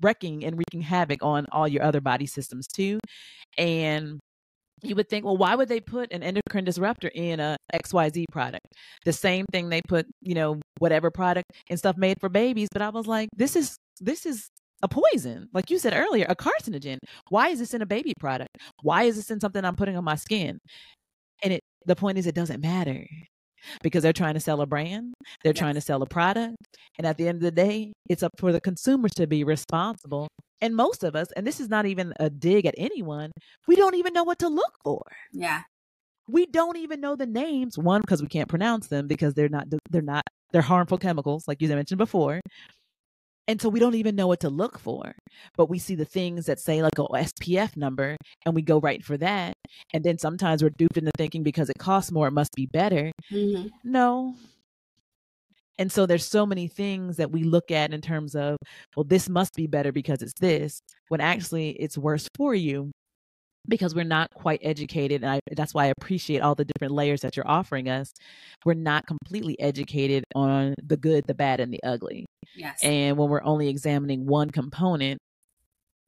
wrecking and wreaking havoc on all your other body systems too. And you would think, well, why would they put an endocrine disruptor in a XYZ product? The same thing they put, you know, whatever product and stuff made for babies. But I was like, this is this is a poison. Like you said earlier, a carcinogen. Why is this in a baby product? Why is this in something I'm putting on my skin? And it the point is it doesn't matter because they're trying to sell a brand, they're yes. trying to sell a product. And at the end of the day, it's up for the consumers to be responsible. And most of us, and this is not even a dig at anyone, we don't even know what to look for. Yeah. We don't even know the names. One, because we can't pronounce them because they're not, they're not, they're harmful chemicals, like you mentioned before. And so we don't even know what to look for. But we see the things that say like a SPF number and we go right for that. And then sometimes we're duped into thinking because it costs more, it must be better. Mm-hmm. No. And so there's so many things that we look at in terms of, well, this must be better because it's this, when actually it's worse for you because we're not quite educated and I, that's why i appreciate all the different layers that you're offering us we're not completely educated on the good the bad and the ugly. Yes. And when we're only examining one component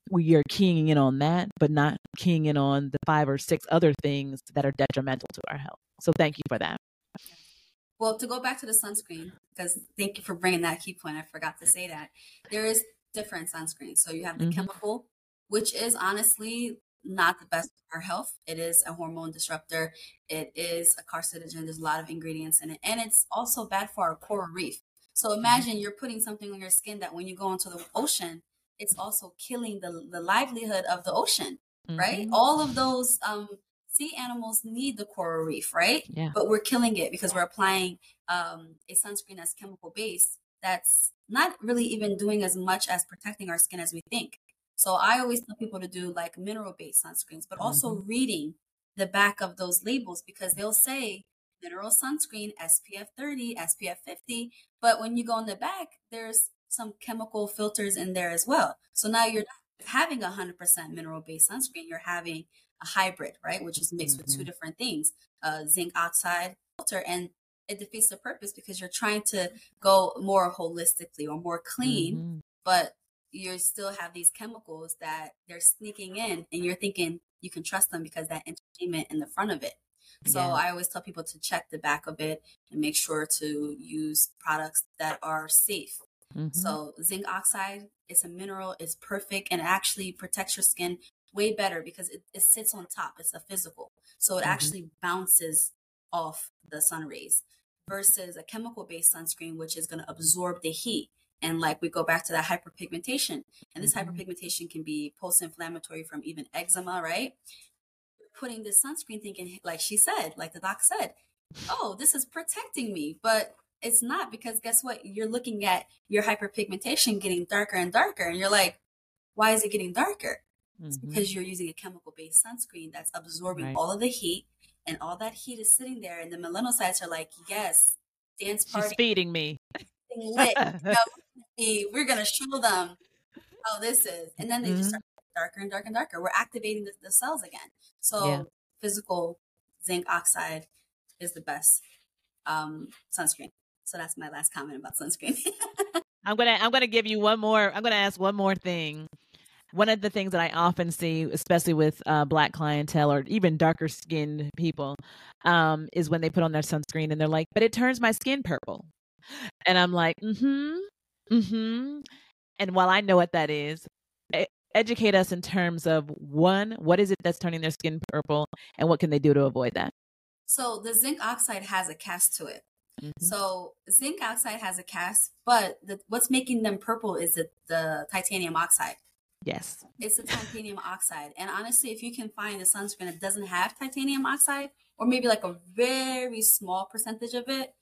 we are keying in on that but not keying in on the five or six other things that are detrimental to our health. So thank you for that. Well to go back to the sunscreen because thank you for bringing that key point i forgot to say that. There is different sunscreens. So you have the mm-hmm. chemical which is honestly not the best for our health. It is a hormone disruptor. It is a carcinogen. There's a lot of ingredients in it. And it's also bad for our coral reef. So mm-hmm. imagine you're putting something on your skin that when you go into the ocean, it's also killing the, the livelihood of the ocean, mm-hmm. right? All of those um, sea animals need the coral reef, right? Yeah. But we're killing it because we're applying um, a sunscreen that's chemical based that's not really even doing as much as protecting our skin as we think. So I always tell people to do like mineral based sunscreens, but also mm-hmm. reading the back of those labels because they'll say mineral sunscreen SPF 30, SPF 50, but when you go in the back, there's some chemical filters in there as well. So now you're not having a 100% mineral based sunscreen, you're having a hybrid, right? Which is mixed mm-hmm. with two mm-hmm. different things, uh, zinc oxide filter. And it defeats the purpose because you're trying to go more holistically or more clean, mm-hmm. but you still have these chemicals that they're sneaking in and you're thinking you can trust them because that entertainment in the front of it. So yeah. I always tell people to check the back of it and make sure to use products that are safe. Mm-hmm. So zinc oxide is a mineral, it's perfect, and it actually protects your skin way better because it, it sits on top. It's a physical. So it mm-hmm. actually bounces off the sun rays versus a chemical based sunscreen, which is going to absorb the heat. And like we go back to that hyperpigmentation, and this mm-hmm. hyperpigmentation can be post inflammatory from even eczema, right? Putting this sunscreen thinking, like she said, like the doc said, oh, this is protecting me. But it's not because guess what? You're looking at your hyperpigmentation getting darker and darker, and you're like, why is it getting darker? Mm-hmm. It's because you're using a chemical based sunscreen that's absorbing right. all of the heat, and all that heat is sitting there, and the melanocytes are like, yes, dance party. She's feeding me. Lit. we're gonna show them how this is, and then they mm-hmm. just start darker and darker and darker. We're activating the, the cells again. So yeah. physical zinc oxide is the best um, sunscreen. So that's my last comment about sunscreen. I'm gonna I'm gonna give you one more. I'm gonna ask one more thing. One of the things that I often see, especially with uh, black clientele or even darker skinned people, um, is when they put on their sunscreen and they're like, "But it turns my skin purple," and I'm like, "Mm-hmm, mm-hmm." And while I know what that is, educate us in terms of one, what is it that's turning their skin purple, and what can they do to avoid that? So the zinc oxide has a cast to it. Mm-hmm. So zinc oxide has a cast, but the, what's making them purple is the, the titanium oxide. Yes. It's the titanium oxide. And honestly, if you can find a sunscreen that doesn't have titanium oxide, or maybe like a very small percentage of it,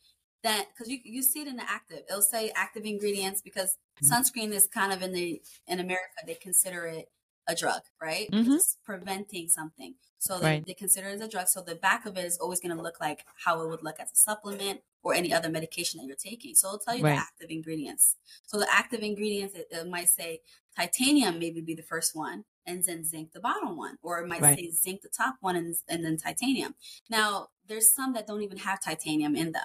that because you you see it in the active, it'll say active ingredients because mm-hmm. sunscreen is kind of in the in America they consider it a drug, right? Mm-hmm. It's preventing something. So they, right. they consider it as a drug. So the back of it is always going to look like how it would look as a supplement or any other medication that you're taking. So it'll tell you right. the active ingredients. So the active ingredients, it, it, might say titanium maybe be the first one and then zinc the bottom one, or it might right. say zinc the top one and, and then titanium. Now there's some that don't even have titanium in them,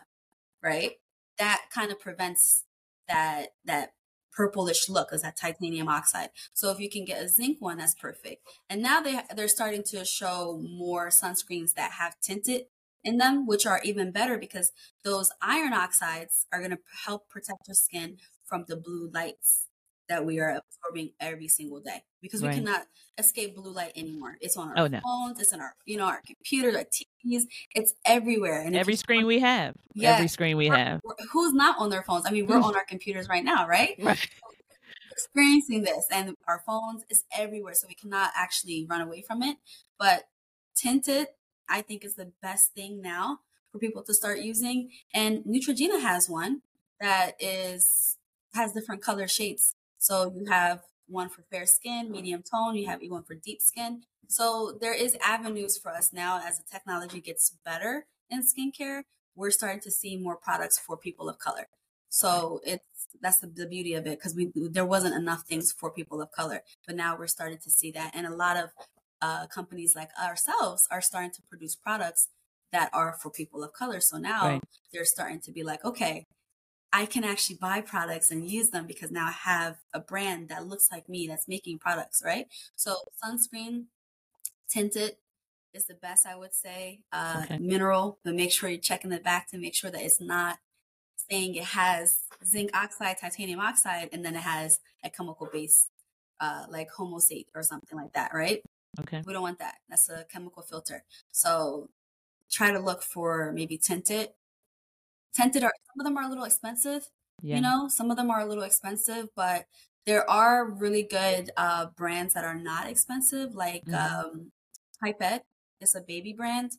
right? That kind of prevents that, that purplish look is that titanium oxide. So if you can get a zinc one, that's perfect. And now they they're starting to show more sunscreens that have tinted in them, which are even better because those iron oxides are going to help protect your skin from the blue lights that we are absorbing every single day because we right. cannot escape blue light anymore. It's on our oh, no. phones, it's on our, you know, our computers, our TVs, it's everywhere. And every screen we have. Yeah, every screen we have. Who's not on their phones? I mean, we're on our computers right now, right? Right. experiencing this and our phones is everywhere. So we cannot actually run away from it. But tinted, I think is the best thing now for people to start using. And Neutrogena has one that is has different color shades so you have one for fair skin, medium tone, you have one for deep skin. So there is avenues for us now as the technology gets better in skincare. We're starting to see more products for people of color. So it's that's the, the beauty of it because we there wasn't enough things for people of color, but now we're starting to see that, and a lot of uh, companies like ourselves are starting to produce products that are for people of color. So now right. they're starting to be like, okay, I can actually buy products and use them because now I have a brand that looks like me that's making products, right? So sunscreen tinted is the best I would say. Uh, okay. Mineral, but make sure you're checking the back to make sure that it's not saying it has zinc oxide, titanium oxide, and then it has a chemical base uh, like homosate or something like that, right? Okay. We don't want that. That's a chemical filter. So try to look for maybe tinted tinted are some of them are a little expensive. Yeah. You know, some of them are a little expensive, but there are really good uh, brands that are not expensive, like mm-hmm. um, Pipette. It's a baby brand.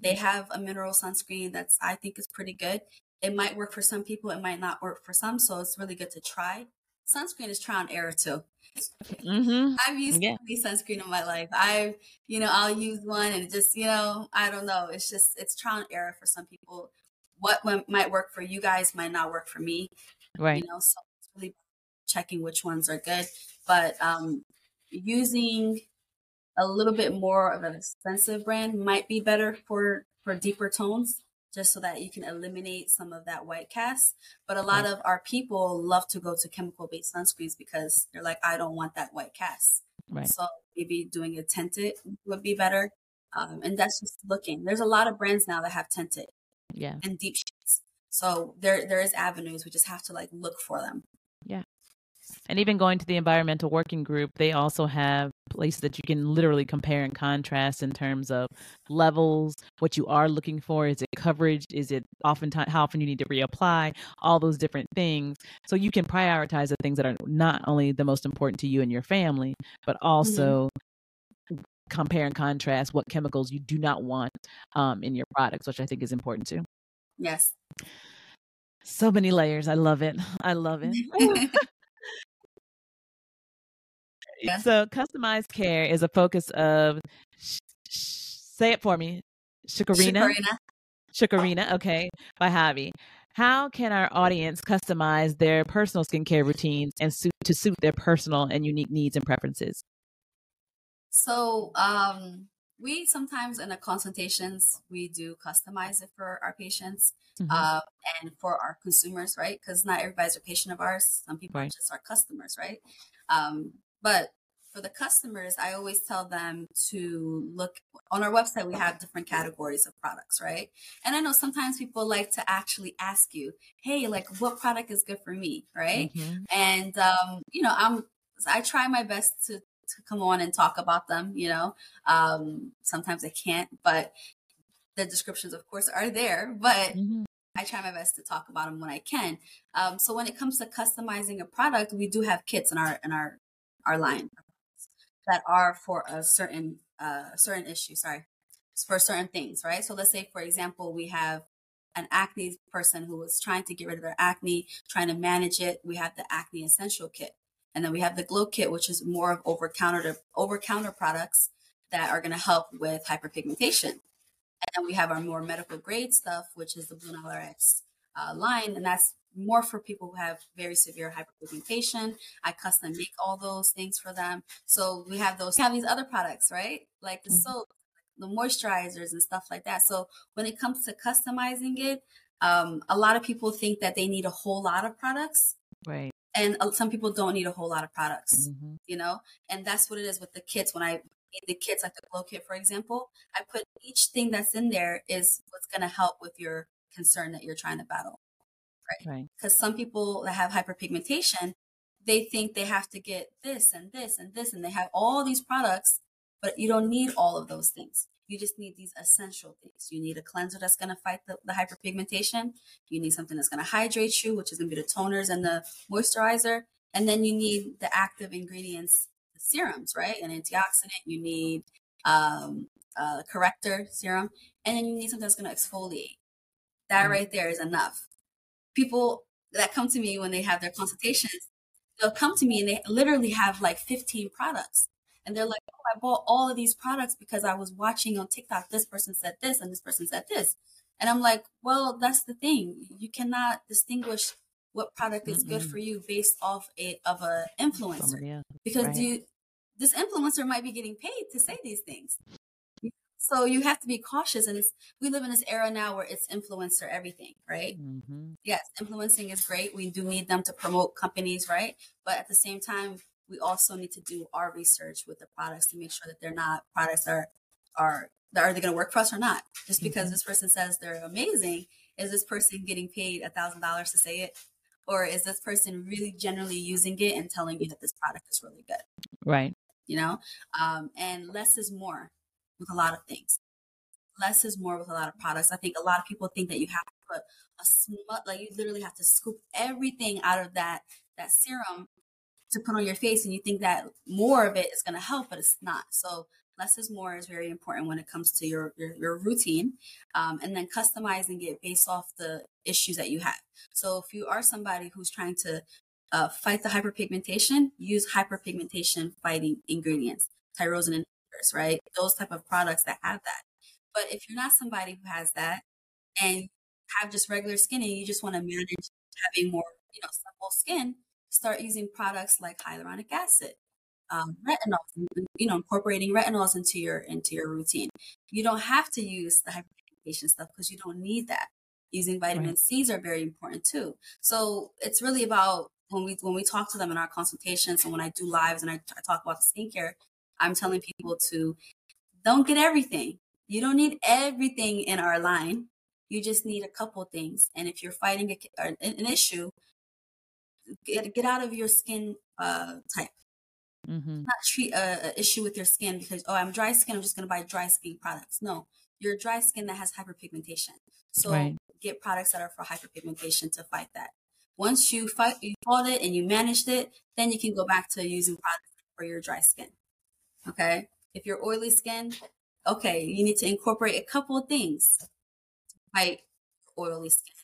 They mm-hmm. have a mineral sunscreen that's I think is pretty good. It might work for some people, it might not work for some, so it's really good to try. Sunscreen is trial and error too. Mm-hmm. I've used yeah. sunscreen in my life. I've, you know, I'll use one and just, you know, I don't know. It's just it's trial and error for some people what might work for you guys might not work for me. Right. You know, so it's really checking which ones are good. But um, using a little bit more of an expensive brand might be better for for deeper tones just so that you can eliminate some of that white cast. But a lot right. of our people love to go to chemical based sunscreens because they're like, I don't want that white cast. Right. So maybe doing a tinted would be better. Um, and that's just looking. There's a lot of brands now that have tinted yeah and deep shades so there there is avenues we just have to like look for them yeah And even going to the environmental working group, they also have places that you can literally compare and contrast in terms of levels, what you are looking for. Is it coverage? Is it oftentimes how often you need to reapply? All those different things. So you can prioritize the things that are not only the most important to you and your family, but mm-hmm. also mm-hmm. Compare and contrast what chemicals you do not want um, in your products, which I think is important too. Yes. So many layers. I love it. I love it. Yeah. So customized care is a focus of sh- sh- say it for me. Shikorinha. Shikorinha. okay, by Habi. How can our audience customize their personal skincare routines and suit to suit their personal and unique needs and preferences? So, um, we sometimes in the consultations we do customize it for our patients mm-hmm. uh, and for our consumers, right? Because not everybody's a patient of ours. Some people right. are just our customers, right? Um, but for the customers, I always tell them to look on our website. We have different categories of products, right? And I know sometimes people like to actually ask you, "Hey, like, what product is good for me?" Right? Mm-hmm. And um, you know, I'm I try my best to to come on and talk about them. You know, um, sometimes I can't, but the descriptions, of course, are there. But mm-hmm. I try my best to talk about them when I can. Um, so when it comes to customizing a product, we do have kits in our in our our line that are for a certain uh certain issue. Sorry, for certain things, right? So let's say, for example, we have an acne person who was trying to get rid of their acne, trying to manage it. We have the acne essential kit, and then we have the glow kit, which is more of over counter over counter products that are going to help with hyperpigmentation. And then we have our more medical grade stuff, which is the Blue Nile RX uh, line, and that's more for people who have very severe hyperpigmentation. I custom make all those things for them. So we have those, we have these other products, right? Like the mm-hmm. soap, the moisturizers and stuff like that. So when it comes to customizing it, um, a lot of people think that they need a whole lot of products. Right. And uh, some people don't need a whole lot of products, mm-hmm. you know? And that's what it is with the kits. When I made the kits, like the glow kit, for example, I put each thing that's in there is what's going to help with your concern that you're trying to battle right? Because right. some people that have hyperpigmentation, they think they have to get this and this and this, and they have all these products, but you don't need all of those things. You just need these essential things. You need a cleanser that's going to fight the, the hyperpigmentation. You need something that's going to hydrate you, which is going to be the toners and the moisturizer. And then you need the active ingredients, the serums, right? An antioxidant. You need um, a corrector serum. And then you need something that's going to exfoliate. That right there is enough people that come to me when they have their consultations, they'll come to me and they literally have like 15 products. And they're like, oh, I bought all of these products because I was watching on TikTok. This person said this and this person said this. And I'm like, well, that's the thing. You cannot distinguish what product is mm good for you based off a, of a influencer because right. you, this influencer might be getting paid to say these things. So you have to be cautious. And it's, we live in this era now where it's influencer everything, right? Mm-hmm. Yes, influencing is great. We do need them to promote companies, right? But at the same time, we also need to do our research with the products to make sure that they're not products that are, are, that are they going to work for us or not? Just because mm-hmm. this person says they're amazing, is this person getting paid a thousand dollars to say it? Or is this person really generally using it and telling you that this product is really good? Right. You know, um, and less is more with a lot of things. Less is more with a lot of products. I think a lot of people think that you have to put a smut, like you literally have to scoop everything out of that that serum to put on your face, and you think that more of it is going to help, but it's not. So less is more is very important when it comes to your your, your routine, um, and then customizing it based off the issues that you have. So if you are somebody who's trying to uh, fight the hyperpigmentation, use hyperpigmentation fighting ingredients, tyrosin tyrosine right? Those type of products that have that. But if you're not somebody who has that and have just regular skin and you just want to manage having more, you know, supple skin, start using products like hyaluronic acid, um, retinol, you know, incorporating retinols into your into your routine. You don't have to use the hyperpigmentation stuff because you don't need that. Using vitamin right. C's are very important too. So it's really about when we when we talk to them in our consultations and when I do lives and I, I talk about the skincare, I'm telling people to don't get everything. You don't need everything in our line. You just need a couple things. And if you're fighting a, an issue, get, get out of your skin uh, type. Mm-hmm. Not treat a, a, issue with your skin because oh I'm dry skin I'm just going to buy dry skin products. No, you're dry skin that has hyperpigmentation. So right. get products that are for hyperpigmentation to fight that. Once you fight you fought it and you managed it, then you can go back to using products for your dry skin. Okay, if you're oily skin, okay, you need to incorporate a couple of things to fight oily skin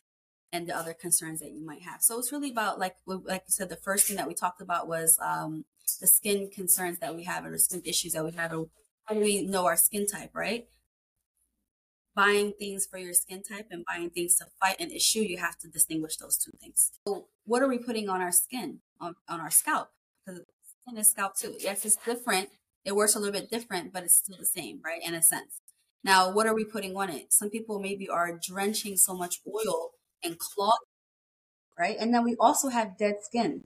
and the other concerns that you might have. So it's really about like like you said, the first thing that we talked about was um, the skin concerns that we have or the skin issues that we have. How do we know our skin type, right? Buying things for your skin type and buying things to fight an issue, you have to distinguish those two things. So what are we putting on our skin, on, on our scalp? Because skin is scalp too. Yes, it's different. It works a little bit different, but it's still the same, right? In a sense. Now, what are we putting on it? Some people maybe are drenching so much oil and clog, right? And then we also have dead skin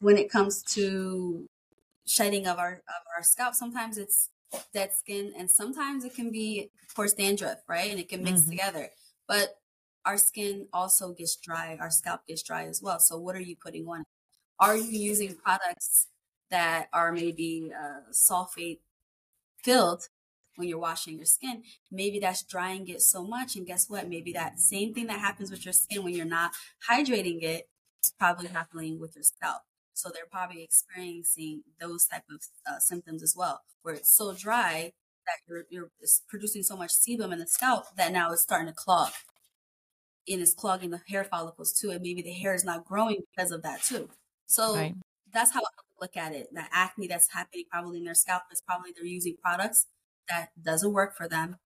when it comes to shedding of our of our scalp. Sometimes it's dead skin, and sometimes it can be, of course, dandruff, right? And it can mix mm-hmm. together. But our skin also gets dry. Our scalp gets dry as well. So, what are you putting on? Are you using products that are maybe uh, sulfate filled when you're washing your skin, maybe that's drying it so much. And guess what? Maybe that same thing that happens with your skin when you're not hydrating it is probably happening with your scalp. So they're probably experiencing those type of uh, symptoms as well, where it's so dry that you're, you're producing so much sebum in the scalp that now it's starting to clog. And it's clogging the hair follicles too. And maybe the hair is not growing because of that too. So right. that's how I look at it. The acne that's happening probably in their scalp is probably they're using products that doesn't work for them,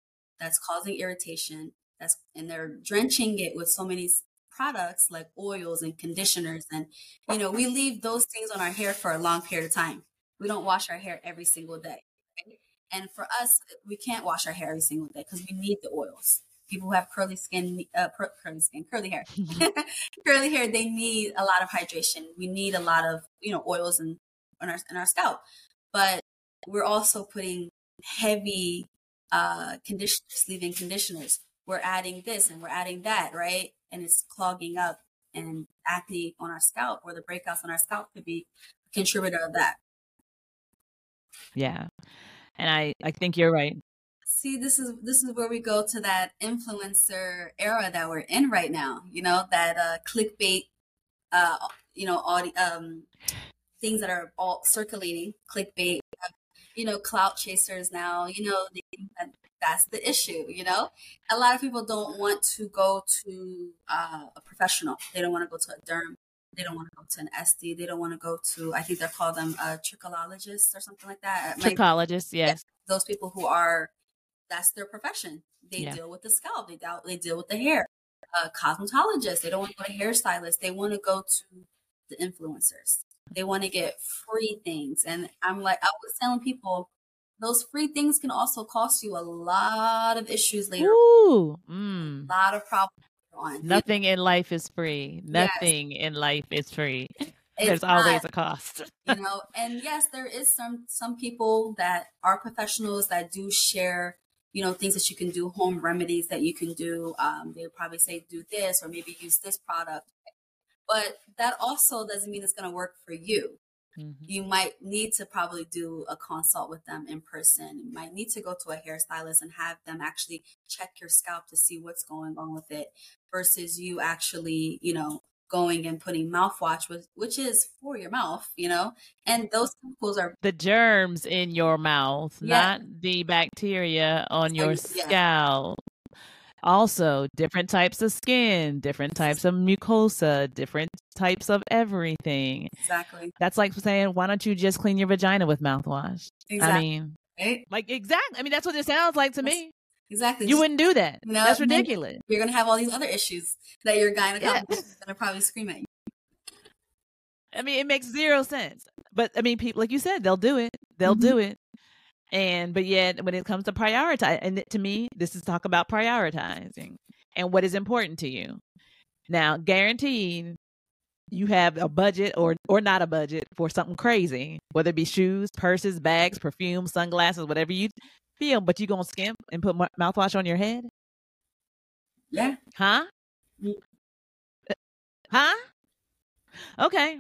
that's causing irritation, that's and they're drenching it with so many products like oils and conditioners and you know we leave those things on our hair for a long period of time. We don't wash our hair every single day right? and for us we can't wash our hair every single day because we need the oils. People who have curly skin uh, curly skin curly hair curly hair they need a lot of hydration. We need a lot of you know oils in, in our in our scalp. But we're also putting heavy uh, conditioners, leave-in conditioners. We're adding this and we're adding that, right? And it's clogging up and acne on our scalp or the breakouts on our scalp could be a contributor of that. Yeah. And I, I think you're right. See, this is this is where we go to that influencer era that we're in right now. You know, that uh clickbait uh you know, all the um things that are all circulating, clickbait, you know, clout chasers now, you know, that that's the issue, you know? A lot of people don't want to go to uh, a professional. They don't want to go to a derm. They don't want to go to an SD. They don't want to go to, I think they're called them uh, trichologists or something like that. Trichologists, yes. Those people who are, that's their profession. They yeah. deal with the scalp. They, deal, they deal with the hair. Uh, cosmetologists, they don't want to go to hairstylists. They want to go to the influencers. They want to get free things. And I'm like, I was telling people, those free things can also cost you a lot of issues later. Ooh, mm. A lot of problems. On. Nothing in life is free. Nothing yes. in life is free. It's There's not, always a cost. you know, and yes, there is some some people that are professionals that do share, you know, things that you can do, home remedies that you can do. Um, they probably say do this or maybe use this product but that also doesn't mean it's going to work for you. Mm-hmm. You might need to probably do a consult with them in person. You might need to go to a hairstylist and have them actually check your scalp to see what's going on with it versus you actually, you know, going and putting mouthwash with which is for your mouth, you know? And those chemicals are the germs in your mouth, yeah. not the bacteria on your yeah. scalp. Also, different types of skin, different types of mucosa, different types of everything. Exactly. That's like saying, why don't you just clean your vagina with mouthwash? Exactly. I mean, right? like exactly. I mean, that's what it sounds like to that's, me. Exactly. You wouldn't do that. No, that's ridiculous. You're gonna have all these other issues that your gynecologist yeah. is gonna probably scream at you. I mean, it makes zero sense. But I mean, people, like you said, they'll do it. They'll mm-hmm. do it. And but yet when it comes to prioritize and to me, this is talk about prioritizing and what is important to you. Now, guaranteed you have a budget or or not a budget for something crazy, whether it be shoes, purses, bags, perfume, sunglasses, whatever you feel, but you gonna skimp and put mouthwash on your head? Yeah. Huh? Mm. Uh, huh? Okay.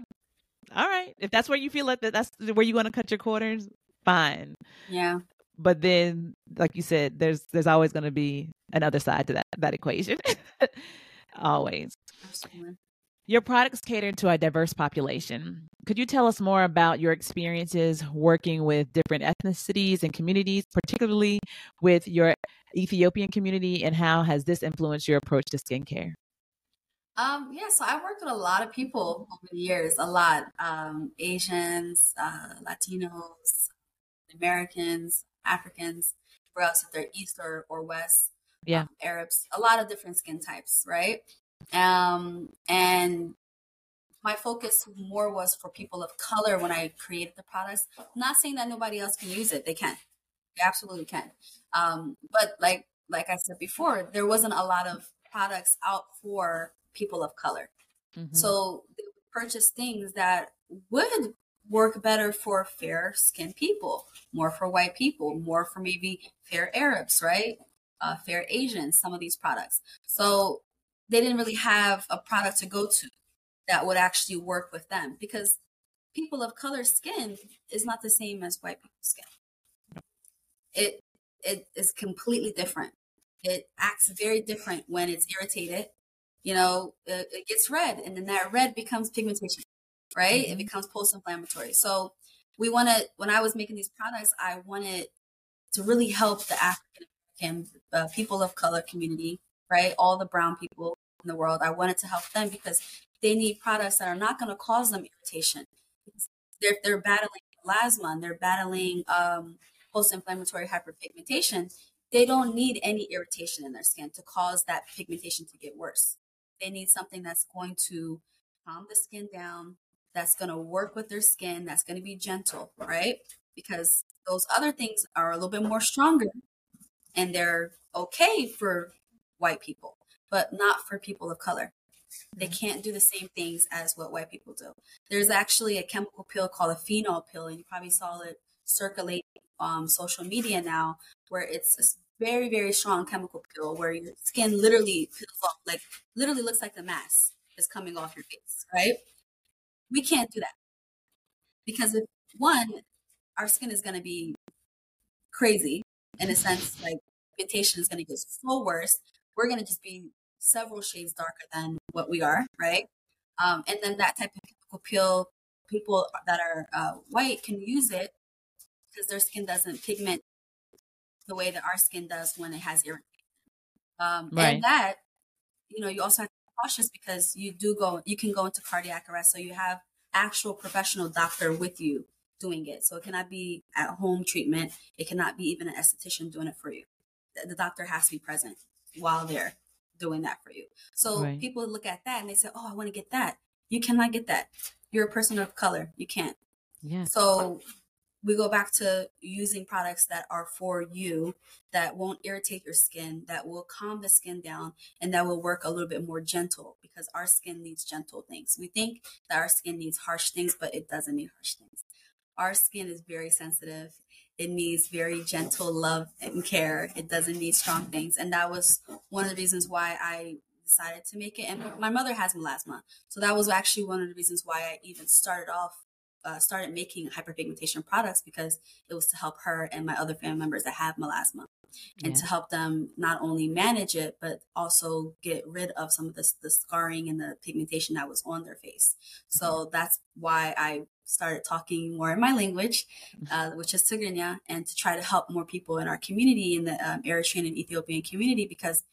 All right. If that's where you feel like that, that's where you want to cut your corners. Fine. Yeah. But then, like you said, there's there's always going to be another side to that that equation. always. Absolutely. Your products cater to a diverse population. Could you tell us more about your experiences working with different ethnicities and communities, particularly with your Ethiopian community, and how has this influenced your approach to skincare? Um, yeah, so I've worked with a lot of people over the years, a lot. Um, Asians, uh, Latinos, Americans, Africans, regardless if they're East or, or West, yeah. Um, Arabs, a lot of different skin types, right? Um, and my focus more was for people of color when I created the products. I'm not saying that nobody else can use it; they can, they absolutely can. Um, but like like I said before, there wasn't a lot of products out for people of color, mm-hmm. so they would purchase things that would work better for fair skinned people, more for white people, more for maybe fair Arabs, right? Uh, fair Asians, some of these products. So they didn't really have a product to go to that would actually work with them because people of color skin is not the same as white people's skin. It it is completely different. It acts very different when it's irritated. You know, it, it gets red, and then that red becomes pigmentation, right? Mm-hmm. It becomes post-inflammatory. So we want to. When I was making these products, I wanted to really help the African American uh, people of color community right? All the brown people in the world. I wanted to help them because they need products that are not going to cause them irritation. They're, they're battling melasma and they're battling um, post-inflammatory hyperpigmentation. They don't need any irritation in their skin to cause that pigmentation to get worse. They need something that's going to calm the skin down, that's going to work with their skin, that's going to be gentle, right? Because those other things are a little bit more stronger and they're okay for white people, but not for people of color. They mm-hmm. can't do the same things as what white people do. There's actually a chemical peel called a phenol peel, and you probably saw it circulate um, social media now, where it's a very, very strong chemical peel where your skin literally peels off, like literally looks like the mask is coming off your face, right? We can't do that because if one, our skin is going to be crazy in a sense, like pigmentation is going to get so worse we're going to just be several shades darker than what we are, right? Um, and then that type of chemical peel, people that are uh, white can use it because their skin doesn't pigment the way that our skin does when it has irritation. Um, right. And that, you know, you also have cautious because you do go, you can go into cardiac arrest. So you have actual professional doctor with you doing it. So it cannot be at home treatment. It cannot be even an esthetician doing it for you. The doctor has to be present while they're doing that for you. So right. people look at that and they say, "Oh, I want to get that." You cannot get that. You're a person of color. You can't. Yeah. So we go back to using products that are for you that won't irritate your skin, that will calm the skin down, and that will work a little bit more gentle because our skin needs gentle things. We think that our skin needs harsh things, but it doesn't need harsh things. Our skin is very sensitive it needs very gentle love and care. It doesn't need strong things. And that was one of the reasons why I decided to make it. And my mother has melasma. So that was actually one of the reasons why I even started off, uh, started making hyperpigmentation products because it was to help her and my other family members that have melasma. And yeah. to help them not only manage it, but also get rid of some of the, the scarring and the pigmentation that was on their face. So that's why I started talking more in my language, uh, which is Tigrinya, and to try to help more people in our community, in the um, Eritrean and Ethiopian community, because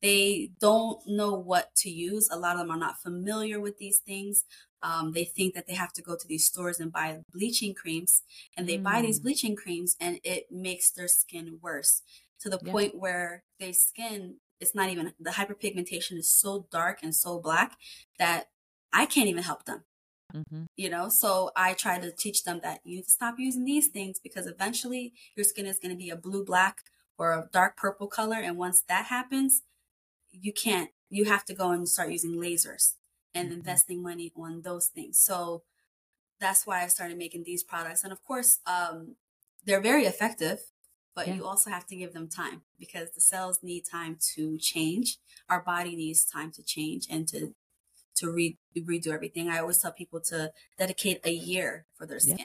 they don't know what to use. A lot of them are not familiar with these things. Um, they think that they have to go to these stores and buy bleaching creams, and they mm. buy these mm. bleaching creams, and it makes their skin worse to the yeah. point where their skin it's not even the hyperpigmentation is so dark and so black that I can't even help them. Mm-hmm. You know, so I try to teach them that you need to stop using these things because eventually your skin is going to be a blue black or a dark purple color. And once that happens, you can't, you have to go and start using lasers and mm-hmm. investing money on those things. So that's why I started making these products. And of course, um, they're very effective, but yeah. you also have to give them time because the cells need time to change. Our body needs time to change and to to re- redo everything. I always tell people to dedicate a year for their skin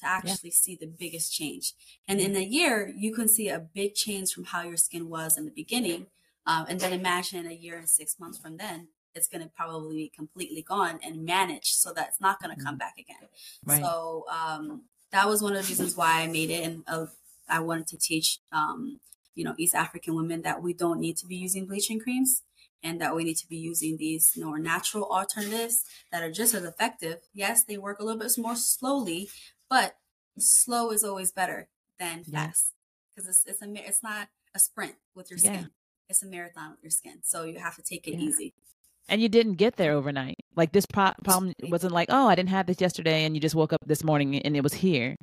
to actually see the biggest change. And in a year, you can see a big change from how your skin was in the beginning. Um, and then imagine a year and six months from then, it's going to probably be completely gone and managed so that it's not going to come mm-hmm. back again. Right. So um, that was one of the reasons why I made it. And uh, I wanted to teach, um, you know, East African women that we don't need to be using bleaching creams and that we need to be using these more natural alternatives that are just as effective. Yes, they work a little bit more slowly, but slow is always better than fast because it's it's a it's not a sprint with your skin. Yeah. It's a marathon with your skin, so you have to take it yeah. easy. And you didn't get there overnight. Like this pro- problem wasn't like, oh, I didn't have this yesterday, and you just woke up this morning and it was here.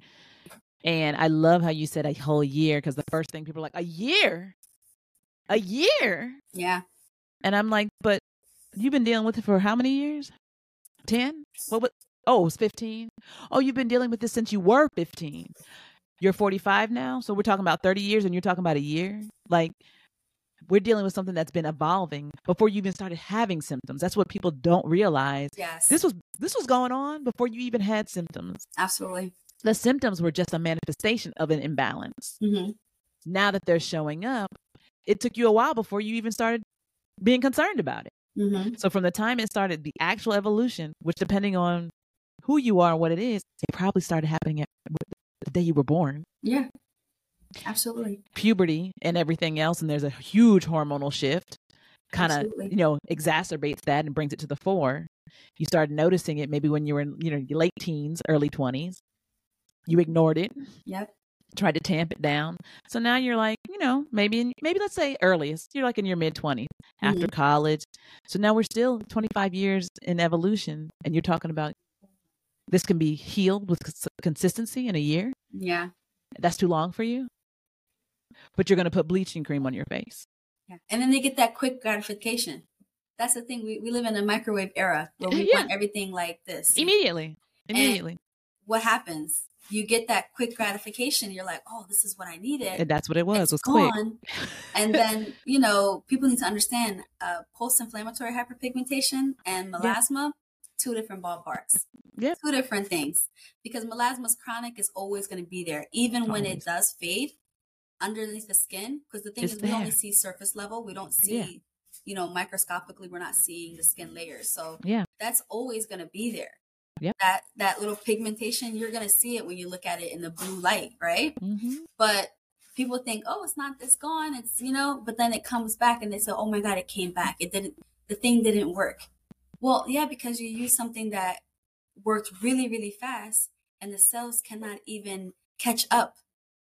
And I love how you said a whole year because the first thing people are like, a year, a year. Yeah. And I'm like, but you've been dealing with it for how many years? 10? What was, oh, it was 15. Oh, you've been dealing with this since you were 15. You're 45 now. So we're talking about 30 years and you're talking about a year. Like, we're dealing with something that's been evolving before you even started having symptoms. That's what people don't realize. Yes. This was this was going on before you even had symptoms. Absolutely. The symptoms were just a manifestation of an imbalance. Mm-hmm. Now that they're showing up, it took you a while before you even started being concerned about it. Mm-hmm. So from the time it started, the actual evolution, which depending on who you are and what it is, it probably started happening at the day you were born. Yeah. Absolutely. Puberty and everything else, and there's a huge hormonal shift, kind of you know exacerbates that and brings it to the fore. You start noticing it maybe when you were in you know your late teens, early twenties. You ignored it. Yep tried to tamp it down. So now you're like, you know, maybe in, maybe let's say earliest, you're like in your mid 20s after mm-hmm. college. So now we're still 25 years in evolution and you're talking about this can be healed with consistency in a year. Yeah. That's too long for you. But you're going to put bleaching cream on your face. Yeah. And then they get that quick gratification. That's the thing. We, we live in a microwave era where we yeah. want everything like this. Immediately. Immediately. And what happens? you get that quick gratification. You're like, oh, this is what I needed. And that's what it was. It's was gone. quick. and then, you know, people need to understand uh, post-inflammatory hyperpigmentation and melasma, yeah. two different ballparks. Yeah. Two different things. Because melasma's chronic is always going to be there, even when it does fade underneath the skin. Because the thing it's is, there. we only see surface level. We don't see, yeah. you know, microscopically, we're not seeing the skin layers. So yeah, that's always going to be there yep. that that little pigmentation you're going to see it when you look at it in the blue light right mm-hmm. but people think oh it's not it's gone it's you know but then it comes back and they say oh my god it came back it didn't the thing didn't work well yeah because you use something that worked really really fast and the cells cannot even catch up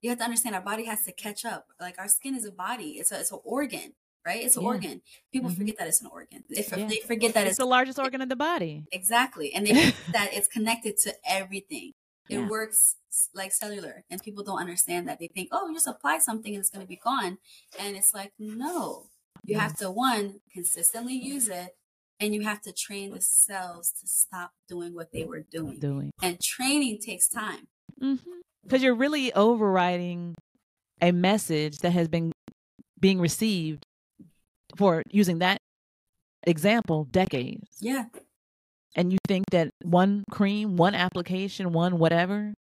you have to understand our body has to catch up like our skin is a body it's a, it's an organ right? It's an yeah. organ. People mm-hmm. forget that it's an organ. They, yeah. they forget that it's, it's, the largest organ in the body. Exactly. And they that it's connected to everything. It yeah. works like cellular. And people don't understand that. They think, oh, you just apply something and it's going to be gone. And it's like, no. You have to, one, consistently use it. And you have to train the cells to stop doing what they were doing. doing. And training takes time. Because you're really overriding a message that has been being received for using that example decades. Yeah. And you think that one cream, one application, one whatever,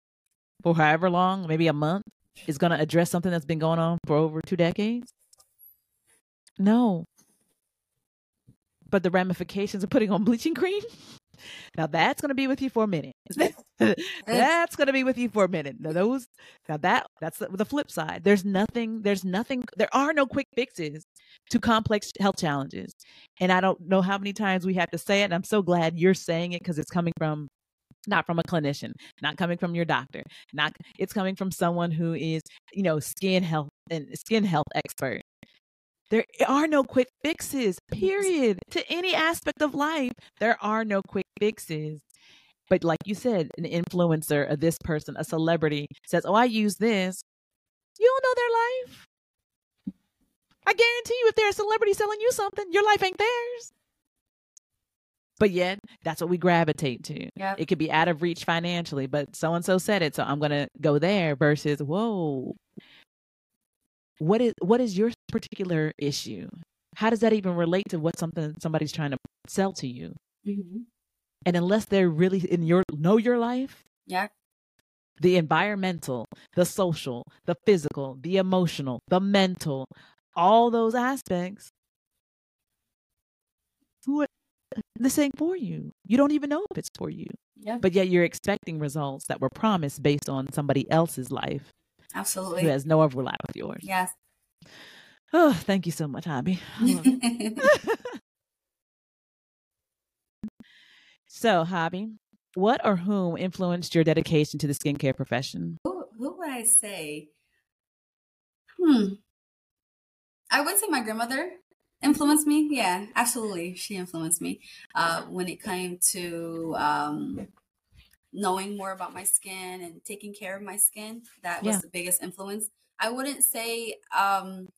for however long, maybe a month, is going to address something that's been going on for over two decades? No. But the ramifications of putting on bleaching cream now that's going to be with you for a minute. that's going to be with you for a minute. Now those, now that that's the, the flip side. There's nothing. There's nothing. There are no quick fixes to complex health challenges. And I don't know how many times we have to say it. And I'm so glad you're saying it because it's coming from not from a clinician, not coming from your doctor, not it's coming from someone who is, you know, skin health and skin health expert. There are no quick fixes, period. To any aspect of life, there are no quick fixes. But like you said, an influencer, a this person, a celebrity says, Oh, I use this. You don't know their life. I guarantee you, if they're a celebrity selling you something, your life ain't theirs. But yet, that's what we gravitate to. Yep. It could be out of reach financially, but so and so said it, so I'm going to go there versus, whoa, what is what is your particular issue? How does that even relate to what something somebody's trying to sell to you? Mm-hmm. And unless they're really in your know your life, Yeah. the environmental, the social, the physical, the emotional, the mental, all those aspects, who are this ain't for you. You don't even know if it's for you. Yeah. But yet you're expecting results that were promised based on somebody else's life Absolutely. who has no overlap with yours. Yes. Oh, thank you so much, Habi. I love it. So, Habi, what or whom influenced your dedication to the skincare profession? who, who would I say? Hmm. I would say my grandmother influenced me. Yeah, absolutely. She influenced me uh, when it came to um, knowing more about my skin and taking care of my skin. That was Yeah. the biggest influence. I wouldn't say um,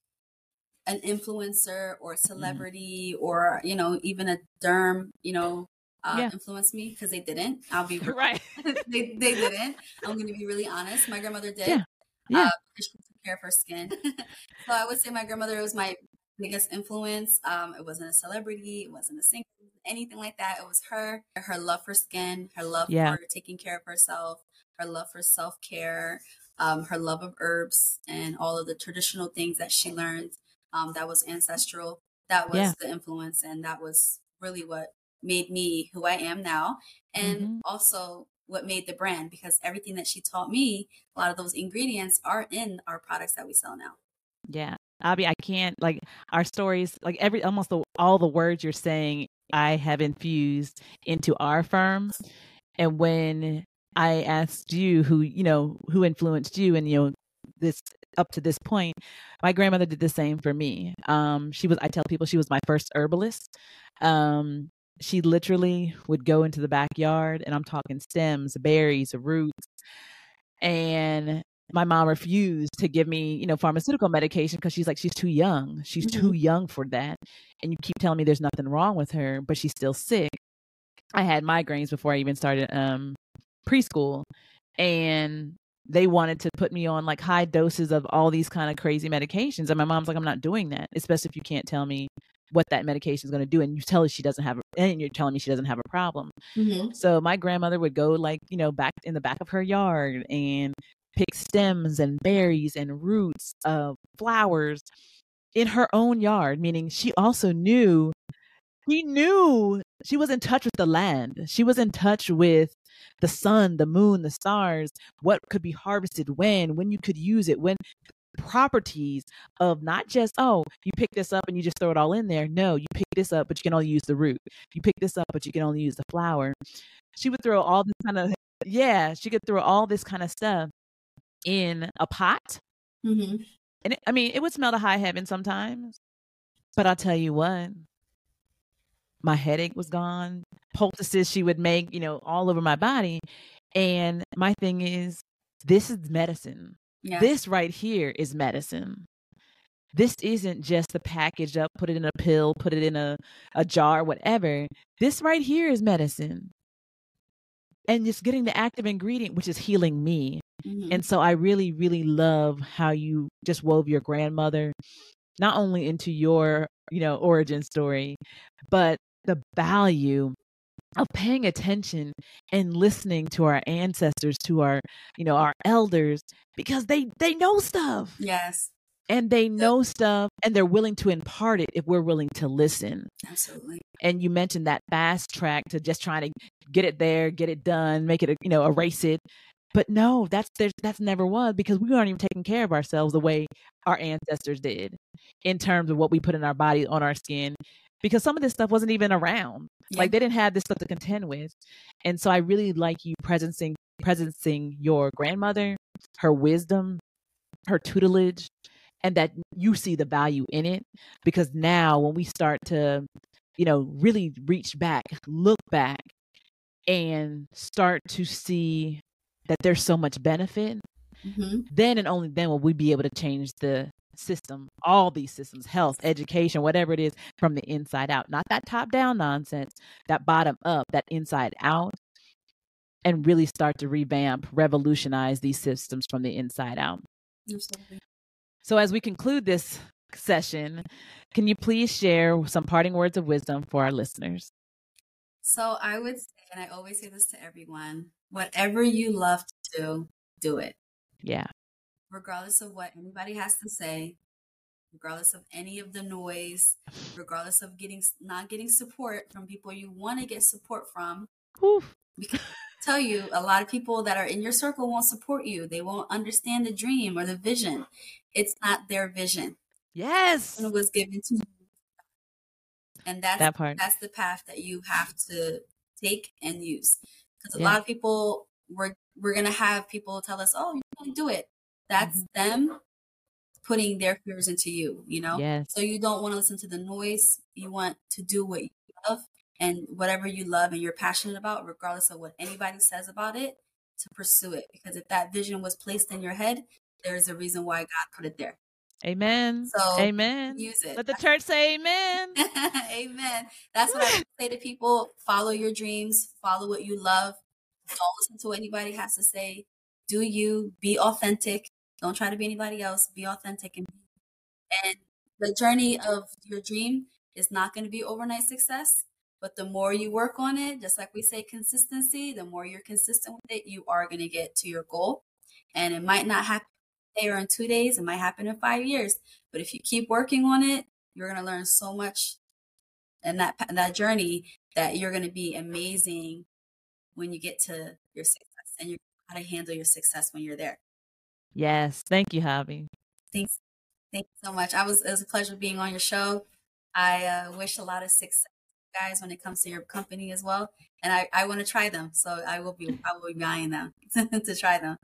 an influencer or Mm-hmm. celebrity or, you know, even a derm, you know, uh, Yeah. influenced me because they didn't. I'll be right. they, they didn't. I'm going to be really honest. My grandmother did. Yeah. Yeah. Uh, she took care of her skin. so I would say my grandmother was my biggest influence. Um, it wasn't a celebrity. It wasn't a singer, anything like that. It was her, her love for skin, her love Yeah. for taking care of herself, her love for self care, um, her love of herbs, and all of the traditional things that she learned um, that was ancestral. That was Yeah. the influence, and that was really what made me who I am now, and Mhm. also what made the brand because everything that she taught me, a lot of those ingredients are in our products that we sell now. Yeah. Habi, I can't like our stories, like every almost the, all the words you're saying, I have infused into our firm. And when I asked you who, you know, who influenced you and, you know, this up to this point, my grandmother did the same for me. Um, she was, I tell people she was my first herbalist. Um, she literally would go into the backyard and I'm talking stems, berries, roots. And my mom refused to give me, you know, pharmaceutical medication because she's like, she's too young. She's too young for that. And you keep telling me there's nothing wrong with her, but she's still sick. I had migraines before I even started um, preschool, and they wanted to put me on like high doses of all these kind of crazy medications. And my mom's like, I'm not doing that, especially if you can't tell me what that medication is going to do. And you tell her she doesn't have, and you're telling me she doesn't have a problem. Mm-hmm. So my grandmother would go like, you know, back in the back of her yard and pick stems and berries and roots of flowers in her own yard, meaning she also knew she knew she was in touch with the land. She was in touch with the sun, the moon, the stars, what could be harvested when, when you could use it, when properties of not just, oh, you pick this up and you just throw it all in there. No, you pick this up, but you can only use the root. You pick this up, but you can only use the flower. She would throw all this kind of, yeah, she could throw all this kind of stuff in a pot. Mm-hmm. And it, I mean, it would smell to high heaven sometimes. But I'll tell you what, my headache was gone. Poultices she would make, you know, all over my body. And my thing is, this is medicine. Yeah. This right here is medicine. This isn't just the packaged up, put it in a pill, put it in a, a jar, whatever. This right here is medicine. And just getting the active ingredient, which is healing me. Mhm. And so I really, really love how you just wove your grandmother not only into your, you know, origin story, but the value of paying attention and listening to our ancestors, to our, you know, our elders, because they they know stuff yes. and they know stuff and they're willing to impart it if we're willing to listen. Absolutely. And you mentioned that fast track to just trying to get it there, get it done, make it, a- you know, erase it. But no, that's there's that's never was because we aren't even taking care of ourselves the way our ancestors did in terms of what we put in our body on our skin. Because some of this stuff wasn't even around. Yeah. Like they didn't have this stuff to contend with. And so I really like you presencing presencing your grandmother, her wisdom, her tutelage, and that you see the value in it. Because now when we start to, you know, really reach back, look back, and start to see that there's so much benefit, Mm-hmm. then and only then will we be able to change the system, all these systems, health, education, whatever it is, from the inside out. Not that top down nonsense, that bottom up, that inside out, and really start to revamp, revolutionize these systems from the inside out. Absolutely. So, as we conclude this session, can you please share some parting words of wisdom for our listeners? So I would say, and I always say this to everyone whatever you love to do, do it. Yeah. Regardless of what anybody has to say, regardless of any of the noise, regardless of getting not getting support from people you want to get support from. Oof. Because I tell you, a lot of people that are in your circle won't support you. They won't understand the dream or the vision. It's not their vision. Yes. It was given to you. And that's that part. that's the path that you have to take and use. Because a yeah. lot of people we're we're gonna have people tell us, Oh, you can't do it. That's mm-hmm. them putting their fears into you, you know? Yes. So you don't want to listen to the noise. You want to do what you love and whatever you love and you're passionate about, regardless of what anybody says about it, to pursue it. Because if that vision was placed in your head, there's a reason why God put it there. Amen. So amen. Use it. Let the church say amen. amen. That's what I say to people. Follow your dreams. Follow what you love. Don't listen to what anybody has to say. Do you. Be authentic. Don't try to be anybody else. Be authentic and and the journey of your dream is not going to be overnight success. But the more you work on it, just like we say consistency, the more you're consistent with it, you are going to get to your goal. And it might not happen day or in two days. It might happen in five years. But if you keep working on it, you're going to learn so much in that that journey that you're going to be amazing when you get to your success and you how to handle your success when you're there. Yes. Thank you, Habi. Thanks. Thank you so much. I was it was a pleasure being on your show. I uh, wish a lot of success, guys, when it comes to your company as well. And I, I want to try them, so I will be I will be buying them to try them.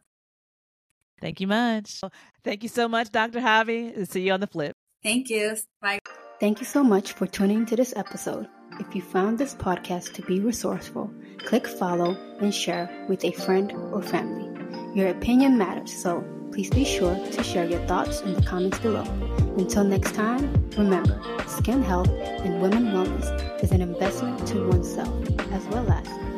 Thank you much. Thank you so much, Dr. Habi. See you on the flip. Thank you. Bye. Thank you so much for tuning to this episode. If you found this podcast to be resourceful, click follow and share with a friend or family. Your opinion matters, so please be sure to share your thoughts in the comments below. Until next time, remember, skin health and women wellness is an investment to oneself as well as